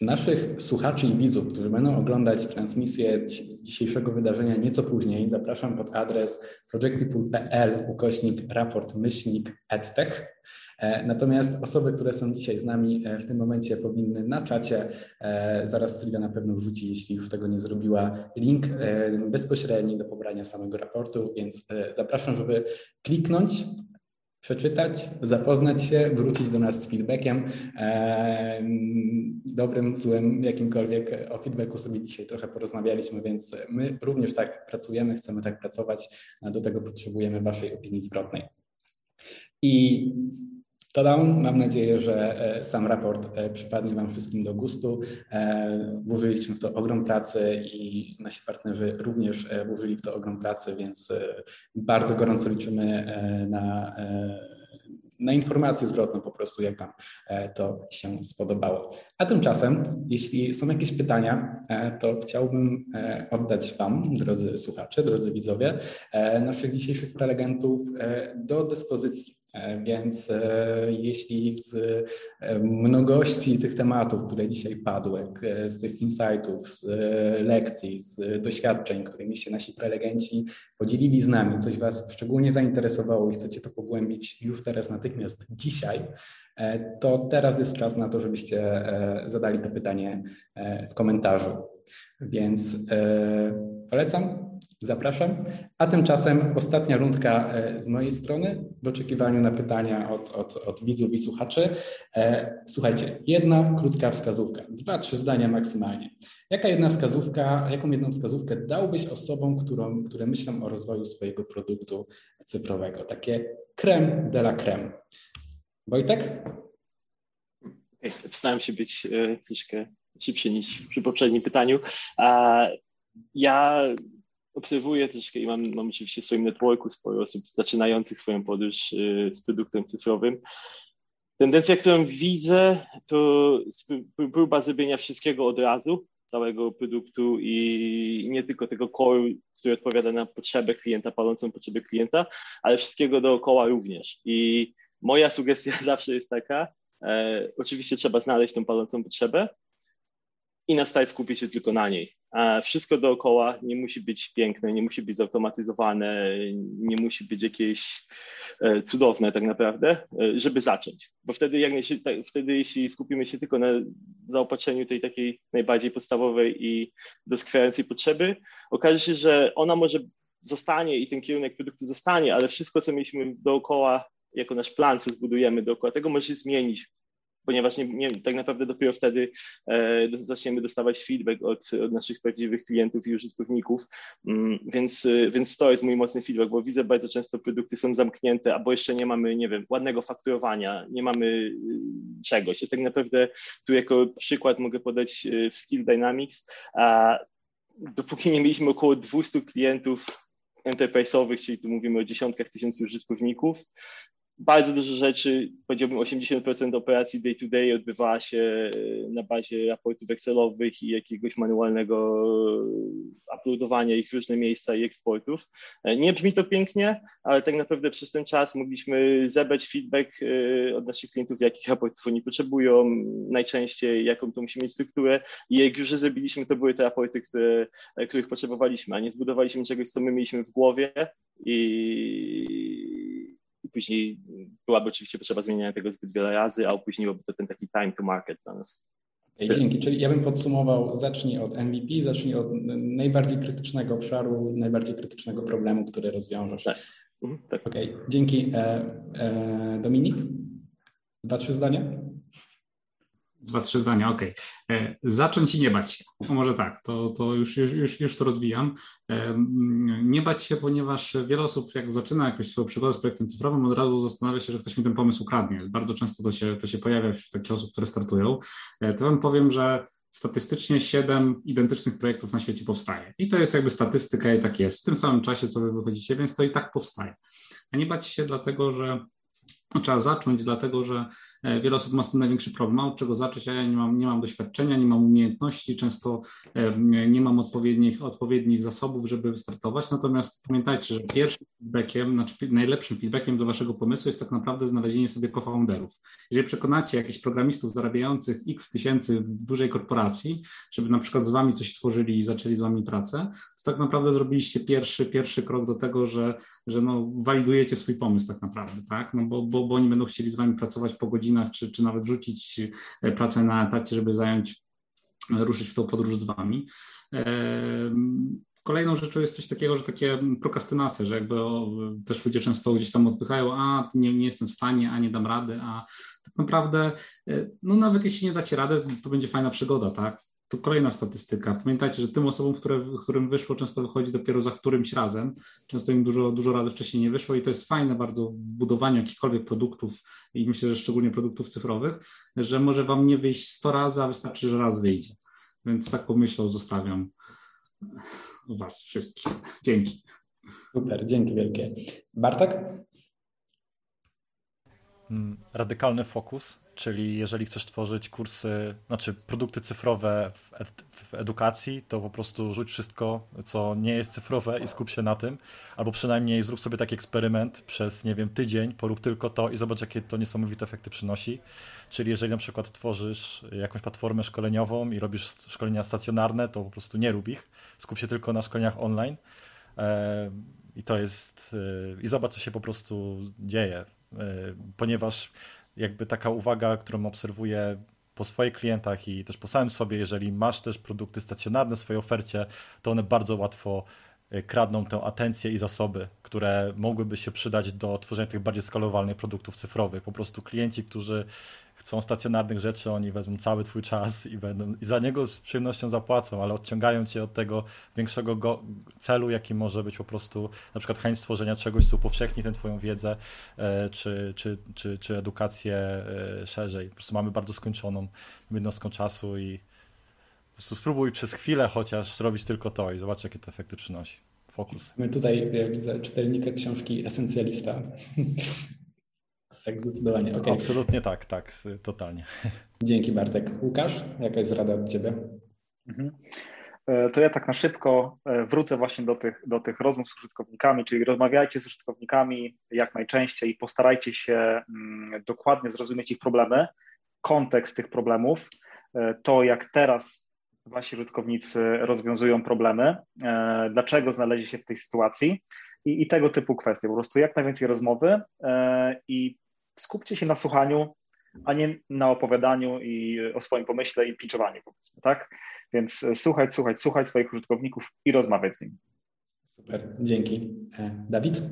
Speaker 1: naszych słuchaczy i widzów, którzy będą oglądać transmisję z dzisiejszego wydarzenia nieco później, zapraszam pod adres projectpeople.pl ukośnik raport myślnik edtech. E, natomiast osoby, które są dzisiaj z nami e, w tym momencie powinny na czacie, e, zaraz Sylwia na pewno wrzuci, jeśli już tego nie zrobiła, link bezpośredni do pobrania samego raportu, więc zapraszam, żeby kliknąć, przeczytać, zapoznać się, wrócić do nas z feedbackiem, dobrym, złym, jakimkolwiek. O feedbacku sobie dzisiaj trochę porozmawialiśmy, więc my również tak pracujemy, chcemy tak pracować, a do tego potrzebujemy Waszej opinii zwrotnej. I Tadam, mam nadzieję, że e, sam raport e, przypadnie Wam wszystkim do gustu. E, włożyliśmy w to ogrom pracy i nasi partnerzy również włożyli w to ogrom pracy, więc bardzo gorąco liczymy na, na informację zwrotną po prostu, jak Wam to się spodobało. A tymczasem, jeśli są jakieś pytania, to chciałbym oddać Wam, drodzy słuchacze, drodzy widzowie, naszych dzisiejszych prelegentów do dyspozycji więc e, jeśli z e, mnogości tych tematów, które dzisiaj padły, z tych insightów, z lekcji, z doświadczeń, którymi się nasi prelegenci podzielili z nami, coś Was szczególnie zainteresowało i chcecie to pogłębić już teraz, natychmiast dzisiaj, to teraz jest czas na to, żebyście zadali to pytanie w komentarzu. Więc polecam, Zapraszam. A tymczasem ostatnia rundka e, z mojej strony w oczekiwaniu na pytania od, od, od widzów i słuchaczy. E, słuchajcie, jedna krótka wskazówka, dwa, trzy zdania maksymalnie. Jaka jedna wskazówka, jaką jedną wskazówkę dałbyś osobom, którą, które myślą o rozwoju swojego produktu cyfrowego? Takie creme de la creme. Wojtek?
Speaker 3: Wstałem się być e, troszkę szybszy niż przy poprzednim pytaniu. Ja obserwuję troszkę i mam, mam oczywiście w swoim networku sporo osób zaczynających swoją podróż y, z produktem cyfrowym. Tendencja, którą widzę, to próba zrobienia wszystkiego od razu, całego produktu i nie tylko tego core, który odpowiada na potrzebę klienta, palącą potrzebę klienta, ale wszystkiego dookoła również. I moja sugestia zawsze jest taka, e, oczywiście trzeba znaleźć tą palącą potrzebę i na skupić się tylko na niej. Wszystko dookoła nie musi być piękne, nie musi być zautomatyzowane, nie musi być jakieś e, cudowne tak naprawdę, e, żeby zacząć. Bo wtedy, jak tak, wtedy jeśli skupimy się tylko na zaopatrzeniu tej takiej najbardziej podstawowej i doskwierającej potrzeby, okaże się, że ona może zostanie i ten kierunek produktu zostanie, ale wszystko, co mieliśmy dookoła, jako nasz plan, co zbudujemy dookoła tego, może się zmienić ponieważ nie, nie, tak naprawdę dopiero wtedy e, zaczniemy dostawać feedback od, od, naszych prawdziwych klientów i użytkowników, mm, więc, e, więc to jest mój mocny feedback, bo widzę bardzo często produkty są zamknięte, albo jeszcze nie mamy, nie wiem, ładnego fakturowania, nie mamy y, czegoś. Ja tak naprawdę tu jako przykład mogę podać e, w Skill Dynamics, a dopóki nie mieliśmy około 200 klientów enterprise'owych, czyli tu mówimy o dziesiątkach tysięcy użytkowników, bardzo dużo rzeczy, powiedziałbym 80% operacji day to day odbywała się e, na bazie raportów Excelowych i jakiegoś manualnego uploadowania ich w różne miejsca i eksportów. E, nie brzmi to pięknie, ale tak naprawdę przez ten czas mogliśmy zebrać feedback e, od naszych klientów, jakich raportów oni potrzebują, najczęściej jaką to musi mieć strukturę i jak już zrobiliśmy, to były te raporty, które, których potrzebowaliśmy, a nie zbudowaliśmy czegoś, co my mieliśmy w głowie i później byłaby oczywiście potrzeba zmieniania tego zbyt wiele razy, a opóźniłoby to ten taki time to market dla nas.
Speaker 1: Okay, dzięki. Czyli ja bym podsumował, zacznij od MVP, zacznij od najbardziej krytycznego obszaru, najbardziej krytycznego problemu, który rozwiążesz. Tak. Mhm, tak. Okej, okay, dzięki. E, e, Dominik? Dwa, trzy zdania?
Speaker 6: Dwa, trzy zdania, okej. Okay. Zacząć i nie bać się. No może tak, to, to już, już, już, to rozwijam. E, nie bać się, ponieważ wiele osób, jak zaczyna jakąś swoją przygodę z projektem cyfrowym, od razu zastanawia się, że ktoś mi ten pomysł ukradnie. Bardzo często to się, to się pojawia wśród takich osób, które startują. E, to wam powiem, że statystycznie siedem identycznych projektów na świecie powstaje. I to jest jakby statystyka i tak jest. W tym samym czasie, co wy wychodzicie, więc to i tak powstaje. A nie bać się dlatego, że trzeba zacząć, dlatego że e, wiele osób ma z tym największy problem. Od czego zacząć, a ja nie mam, nie mam doświadczenia, nie mam umiejętności, często e, nie mam odpowiednich, odpowiednich zasobów, żeby wystartować. Natomiast pamiętajcie, że pierwszym feedbackiem, znaczy najlepszym feedbackiem do waszego pomysłu jest tak naprawdę znalezienie sobie co-founderów. Jeżeli przekonacie jakichś programistów zarabiających x tysięcy w dużej korporacji, żeby na przykład z wami coś tworzyli i zaczęli z wami pracę, to tak naprawdę zrobiliście pierwszy, pierwszy krok do tego, że, że no, walidujecie swój pomysł tak naprawdę, tak? No bo, bo, bo oni będą chcieli z wami pracować po godzinach, czy, czy nawet rzucić e, pracę na etacie, żeby zająć, e, ruszyć w tą podróż z wami. Kolejną rzeczą jest coś takiego, że takie prokrastynacja, że jakby też ludzie często gdzieś tam odpychają, a nie, nie jestem w stanie, a nie dam rady, a tak naprawdę, e, no nawet jeśli nie dacie rady, to będzie fajna przygoda, tak? To kolejna statystyka. Pamiętajcie, że tym osobom, które, którym wyszło, często wychodzi dopiero za którymś razem. Często im dużo, dużo razy wcześniej nie wyszło i to jest fajne bardzo w budowaniu jakichkolwiek produktów i myślę, że szczególnie produktów cyfrowych, że może Wam nie wyjść 100 razy, a wystarczy, że raz wyjdzie. Więc taką myślą zostawiam Was wszystkich. Dzięki.
Speaker 1: Super, dzięki wielkie. Bartek?
Speaker 8: Mm, radykalny fokus, czyli jeżeli chcesz tworzyć kursy, znaczy produkty cyfrowe w, ed w, edukacji, to po prostu rzuć wszystko, co nie jest cyfrowe i skup się na tym, albo przynajmniej zrób sobie taki eksperyment przez, nie wiem, tydzień, porób tylko to i zobacz, jakie to niesamowite efekty przynosi. Czyli jeżeli na przykład tworzysz jakąś platformę szkoleniową i robisz szkolenia stacjonarne, to po prostu nie rób ich, skup się tylko na szkoleniach online. I to jest, e, i zobacz, co się po prostu dzieje E, ponieważ jakby taka uwaga, którą obserwuję po swoich klientach i też po samym sobie, jeżeli masz też produkty stacjonarne w swojej ofercie, to one bardzo łatwo e, kradną tę atencję i zasoby, które mogłyby się przydać do tworzenia tych bardziej skalowalnych produktów cyfrowych. Po prostu klienci, którzy chcą stacjonarnych rzeczy, oni wezmą cały twój czas i, będą, i za niego z przyjemnością zapłacą, ale odciągają cię od tego większego go, celu, jaki może być po prostu na przykład chęć stworzenia czegoś, co upowszechni tę twoją wiedzę, e, czy, czy, czy, czy edukację e, szerzej. Po prostu mamy bardzo skończoną jednostką czasu i po prostu spróbuj przez chwilę chociaż robić tylko to i zobacz, jakie to efekty przynosi. Fokus.
Speaker 1: My tutaj widzę czytelnika książki Esencjalista. Tak, zdecydowanie. Okay.
Speaker 8: Absolutnie tak, tak, totalnie.
Speaker 1: Dzięki Bartek. Łukasz, jaka jest rada od Ciebie?
Speaker 7: Mhm. E, to ja tak na szybko e, wrócę właśnie do tych, do tych rozmów z użytkownikami, czyli rozmawiajcie z użytkownikami jak najczęściej i postarajcie się mm, dokładnie zrozumieć ich problemy, kontekst tych problemów, e, to jak teraz wasi użytkownicy rozwiązują problemy, dlaczego znaleźli się w tej sytuacji i, i tego typu kwestie. Po prostu jak najwięcej rozmowy i skupcie się na słuchaniu, a nie na opowiadaniu i o swoim pomyśle i pitchowaniu, powiedzmy, tak? Więc e, słuchać, słuchać, słuchać swoich użytkowników i rozmawiać z nimi.
Speaker 1: Super, dzięki. E, Dawid?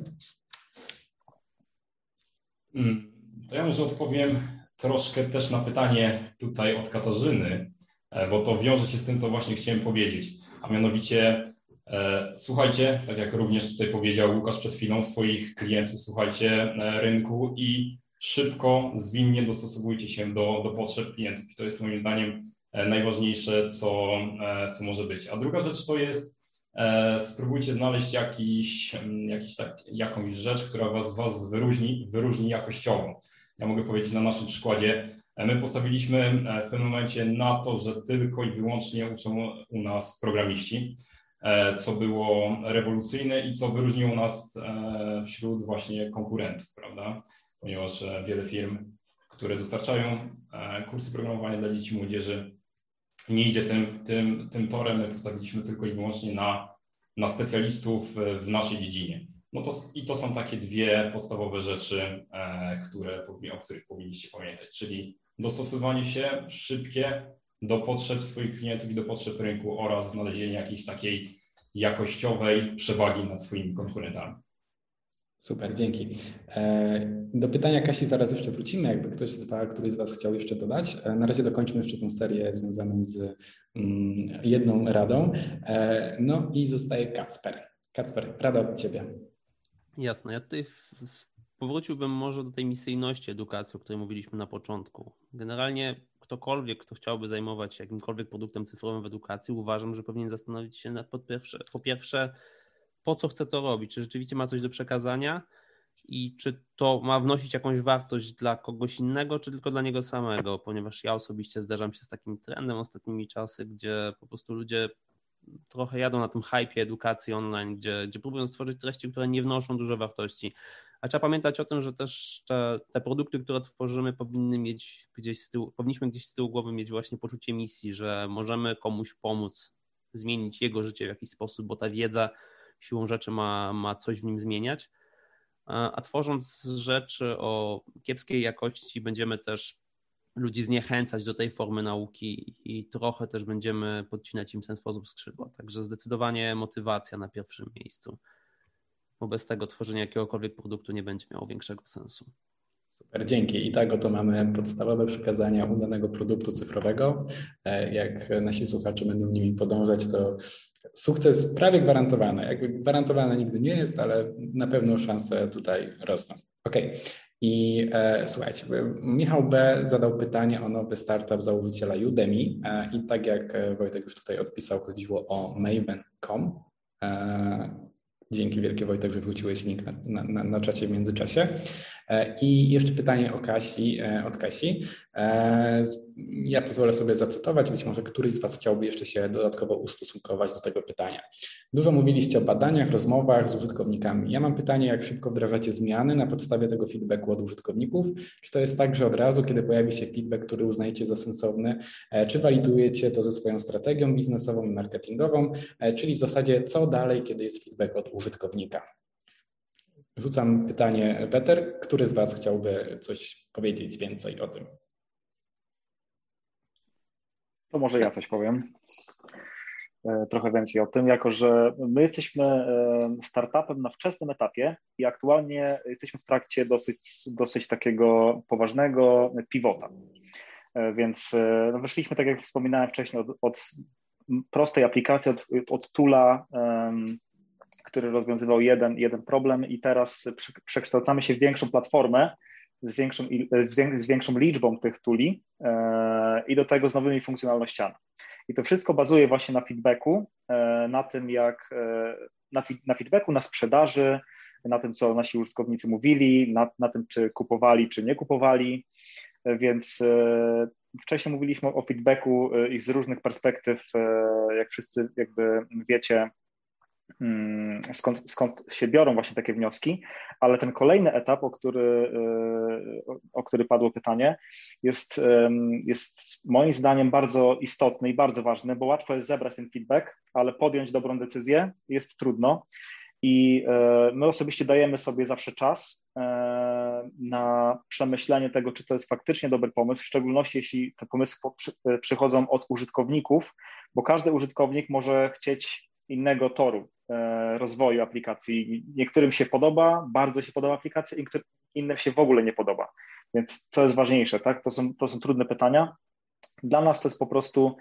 Speaker 4: Hmm, to ja może odpowiem troszkę też na pytanie tutaj od Katarzyny, e, bo to wiąże się z tym, co właśnie chciałem powiedzieć, a mianowicie słuchajcie, tak jak również tutaj powiedział Łukasz przed chwilą, swoich klientów, słuchajcie rynku i szybko, zwinnie dostosowujcie się do, do potrzeb klientów. I to jest moim zdaniem e, najważniejsze, co, e, co może być. A druga rzecz to jest e, spróbujcie znaleźć jakiś, jakiś tak, jakąś rzecz, która was, was wyróżni, wyróżni jakościowo. Ja mogę powiedzieć na naszym przykładzie, my postawiliśmy w pewnym momencie na to, że tylko i wyłącznie uczą u nas programiści, co było rewolucyjne i co wyróżniło nas wśród właśnie konkurentów, prawda? Ponieważ wiele firm, które dostarczają e, kursy programowania dla dzieci i młodzieży, nie idzie tym, tym, tym torem. My postawiliśmy tylko i wyłącznie na, na specjalistów w naszej dziedzinie. No to, I to są takie dwie podstawowe rzeczy, e, które, o których powinniście pamiętać, czyli dostosowanie się szybkie do potrzeb swoich klientów i do potrzeb rynku oraz znalezienie jakiejś takiej jakościowej przewagi nad swoimi konkurentami.
Speaker 1: Super, dzięki. E, do pytania Kasi zaraz jeszcze wrócimy, jakby ktoś z Was, któryś z Was chciał jeszcze dodać. E, na razie dokończmy jeszcze tę serię związaną z mm, jedną radą. E, no i zostaje Kacper. Kacper, rada od Ciebie.
Speaker 5: Jasne, ja tutaj powróciłbym może do tej misyjności edukacji, o której mówiliśmy na początku. Generalnie ktokolwiek, kto chciałby zajmować się jakimkolwiek produktem cyfrowym w edukacji, uważam, że powinien zastanowić się na, po pierwsze, po pierwsze po co chce to robić, czy rzeczywiście ma coś do przekazania? I czy to ma wnosić jakąś wartość dla kogoś innego, czy tylko dla niego samego, ponieważ ja osobiście zderzam się z takim trendem ostatnimi czasy, gdzie po prostu ludzie trochę jadą na tym hypie edukacji online, gdzie, gdzie próbują stworzyć treści, które nie wnoszą dużo wartości. A trzeba pamiętać o tym, że też te, te, produkty, które tworzymy, powinny mieć gdzieś z tyłu, powinniśmy gdzieś z tyłu głowy mieć właśnie poczucie misji, że możemy komuś pomóc zmienić jego życie w jakiś sposób, bo ta wiedza siłą rzeczy ma, ma coś w nim zmieniać. A, tworząc rzeczy o kiepskiej jakości, będziemy też ludzi zniechęcać do tej formy nauki i trochę też będziemy podcinać im w ten sposób skrzydła. Także zdecydowanie motywacja na pierwszym miejscu. Bo bez tego tworzenie jakiegokolwiek produktu nie będzie miało większego sensu.
Speaker 1: Super, dzięki. I tak oto mamy podstawowe przekazania udanego produktu cyfrowego. E, jak nasi słuchacze będą nimi podążać, to sukces prawie gwarantowany. Jakby gwarantowane nigdy nie jest, ale na pewno szanse tutaj rosną. OK. I e, słuchajcie, Michał B. zadał pytanie o nowy startup założyciela Udemy e, i tak jak e, Wojtek już tutaj odpisał, chodziło o Maven.com. E, dzięki wielkie Wojtek, że wróciłeś link na, na, na czacie w międzyczasie. E, I jeszcze pytanie o Kasi, e, od Kasi. E, ja pozwolę sobie zacytować, być może któryś z Was chciałby jeszcze się dodatkowo ustosunkować do tego pytania. Dużo mówiliście o badaniach, rozmowach z użytkownikami. Ja mam pytanie, jak szybko wdrażacie zmiany na podstawie tego feedbacku od użytkowników? Czy to jest tak, że od razu, kiedy pojawi się feedback, który uznajecie za sensowny, czy walidujecie to ze swoją strategią biznesową i marketingową, czyli w zasadzie co dalej, kiedy jest feedback od użytkownika? Rzucam pytanie, Peter, który z Was chciałby coś powiedzieć więcej o tym?
Speaker 7: To może ja coś powiem. E, trochę więcej o tym, jako że my jesteśmy e, startupem na wczesnym etapie i aktualnie jesteśmy w trakcie dosyć, dosyć takiego poważnego pivota. E, więc no, wyszliśmy, tak jak wspominałem wcześniej, od, od prostej aplikacji, od, od tula który rozwiązywał jeden, jeden problem i teraz przekształcamy się w większą platformę z większą, z większą liczbą tych tuli e, i do tego z nowymi funkcjonalnościami. I to wszystko bazuje właśnie na feedbacku, e, na tym jak, e, na, na feedbacku, na sprzedaży, na tym, co nasi użytkownicy mówili, na, na tym, czy kupowali, czy nie kupowali, więc wcześniej mówiliśmy o feedbacku i z różnych perspektyw, jak wszyscy jakby wiecie, skąd, skąd się biorą właśnie takie wnioski, ale ten kolejny etap, o który, e, o który padło pytanie, jest, jest moim zdaniem bardzo istotny i bardzo ważny, bo łatwo jest zebrać ten feedback, ale podjąć dobrą decyzję jest trudno. I e, my osobiście dajemy sobie zawsze czas e, na przemyślenie tego, czy to jest faktycznie dobry pomysł, w szczególności jeśli te pomysły przychodzą od użytkowników, bo każdy użytkownik może chcieć innego toru e, rozwoju aplikacji. Niektórym się podoba, bardzo się podoba aplikacja, innym się w ogóle nie podoba. Więc co jest ważniejsze, tak? To są, to są trudne pytania. Dla nas to jest po prostu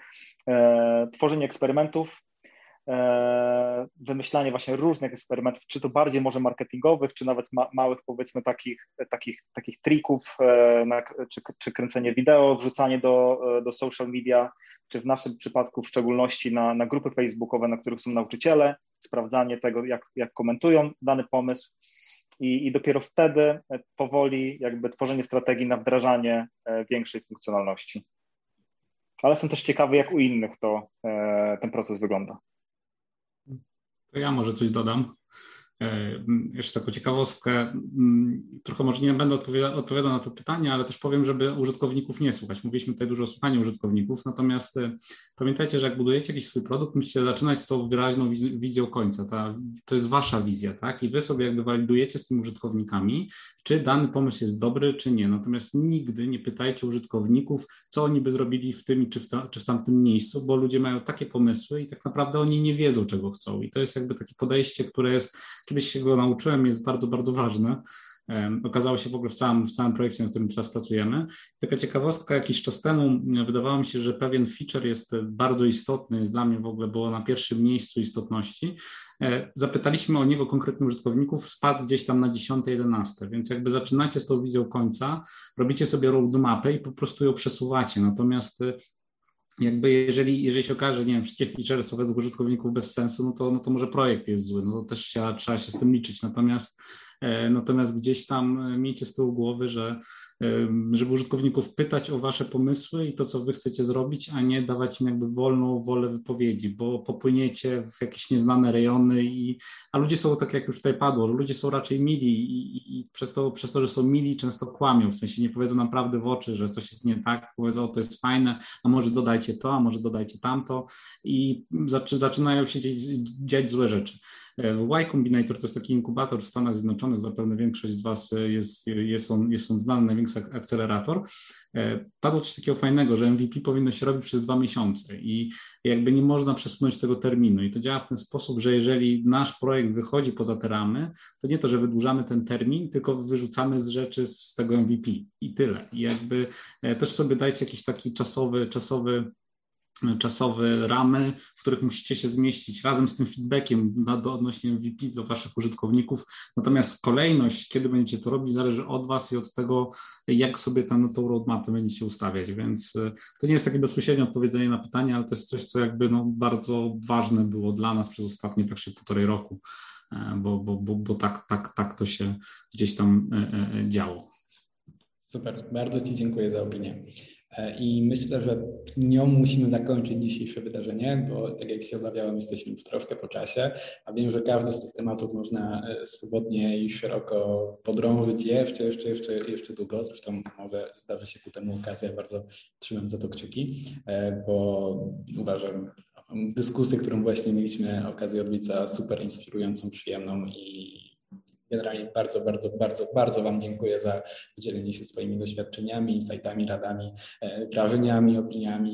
Speaker 7: e, tworzenie eksperymentów, wymyślanie właśnie różnych eksperymentów, czy to bardziej może marketingowych, czy nawet ma, małych powiedzmy takich, takich, takich trików, e, na, czy, czy kręcenie wideo, wrzucanie do, e, do social media, czy w naszym przypadku w szczególności na, na grupy facebookowe, na których są nauczyciele, sprawdzanie tego, jak, jak komentują dany pomysł i, i dopiero wtedy e, powoli jakby tworzenie strategii na wdrażanie e, większej funkcjonalności. Ale jestem też ciekawy, jak u innych to e, ten proces wygląda.
Speaker 6: To ja może coś dodam. E, jeszcze taką ciekawostkę, trochę może nie będę odpowiada, odpowiadał na to pytanie, ale też powiem, żeby użytkowników nie słuchać. Mówiliśmy tutaj dużo o słuchaniu użytkowników, natomiast e, pamiętajcie, że jak budujecie jakiś swój produkt, musicie zaczynać z tą wyraźną wizją końca. Ta, to jest wasza wizja, tak? I wy sobie jakby walidujecie z tymi użytkownikami, czy dany pomysł jest dobry, czy nie. Natomiast nigdy nie pytajcie użytkowników, co oni by zrobili w tym czy w, ta, czy w tamtym miejscu, bo ludzie mają takie pomysły i tak naprawdę oni nie wiedzą, czego chcą. I to jest jakby takie podejście, które jest kiedyś się go nauczyłem, jest bardzo, bardzo ważne. Okazało się w ogóle w całym, w całym projekcie, nad którym teraz pracujemy. Taka ciekawostka, jakiś czas temu wydawało mi się, że pewien feature jest bardzo istotny, jest dla mnie w ogóle było na pierwszym miejscu istotności. E, zapytaliśmy o niego konkretnych użytkowników, spadł gdzieś tam na 10-11, więc jakby zaczynacie z tą wizją końca, robicie sobie roadmapę i po prostu ją przesuwacie. Natomiast e, jakby jeżeli, jeżeli się okaże, nie wiem, wszystkie feature są według użytkowników bez sensu, no to, no to może projekt jest zły, no to też trzeba, trzeba się z tym liczyć. Natomiast natomiast gdzieś tam miejcie z tyłu głowy, że żeby użytkowników pytać o wasze pomysły i to, co wy chcecie zrobić, a nie dawać im jakby wolną wolę wypowiedzi, bo popłyniecie w jakieś nieznane rejony, i, a ludzie są, tak jak już tutaj padło, ludzie są raczej mili i, i przez, to, przez to, że są mili, często kłamią, w sensie nie powiedzą naprawdę w oczy, że coś jest nie tak, powiedzą, o, to jest fajne, a może dodajcie to, a może dodajcie tamto i zaczynają się dziać, dziać złe rzeczy. Y Combinator to jest taki inkubator w Stanach Zjednoczonych, zapewne większość z Was jest, jest, on, jest on znany, największy akcelerator. E, padło coś takiego fajnego, że MVP powinno się robić przez dwa miesiące i jakby nie można przesunąć tego terminu. I to działa w ten sposób, że jeżeli nasz projekt wychodzi poza te ramy, to nie to, że wydłużamy ten termin, tylko wyrzucamy z rzeczy z tego MVP i tyle. I jakby e, też sobie dajcie jakiś taki czasowy, czasowy czasowe ramy, w których musicie się zmieścić razem z tym feedbackiem na, do, odnośnie MVP do waszych użytkowników. Natomiast kolejność, kiedy będziecie to robić, zależy od was i od tego, jak sobie tam tą roadmapę będziecie ustawiać. Więc e, to nie jest takie bezpośrednie odpowiedzenie na pytanie, ale to jest coś, co jakby no, bardzo ważne było dla nas przez ostatnie praktycznie półtorej roku, e, bo, bo, bo, bo tak, tak, tak to się gdzieś tam e, działo.
Speaker 1: Super, bardzo Ci dziękuję za opinię. E, I myślę, że nią musimy zakończyć dzisiejsze wydarzenie, bo tak jak się obawiałem, jesteśmy już troszkę po czasie, a wiem, że każdy z tych tematów można e, swobodnie i szeroko podrążyć jeszcze, jeszcze, jeszcze, jeszcze długo. Zresztą może zdarzy się ku temu okazja. Bardzo trzymam za to kciuki, e, bo uważam dyskusję, którą właśnie mieliśmy okazję odbyć za super inspirującą, przyjemną i generalnie bardzo, bardzo, bardzo, bardzo Wam dziękuję za podzielenie się swoimi doświadczeniami, insightami, radami, e, wrażeniami, opiniami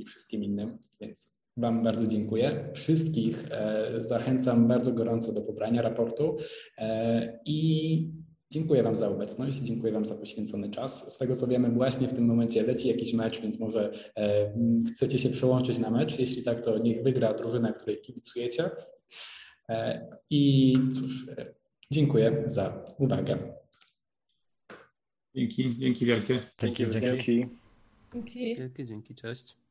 Speaker 1: i wszystkim innym. Więc Wam bardzo dziękuję. Wszystkich e, zachęcam bardzo gorąco do pobrania raportu e, i dziękuję Wam za obecność, dziękuję Wam za poświęcony czas. Z tego co wiemy, właśnie w tym momencie leci jakiś mecz, więc może chcecie się przełączyć na mecz. Jeśli tak, to niech wygra drużyna, której kibicujecie. I cóż, Dziękuję za uwagę.
Speaker 6: Dzięki, dzięki wielkie.
Speaker 8: Dzięki, dzięki. dzięki.
Speaker 5: Dzięki, dzięki, cześć.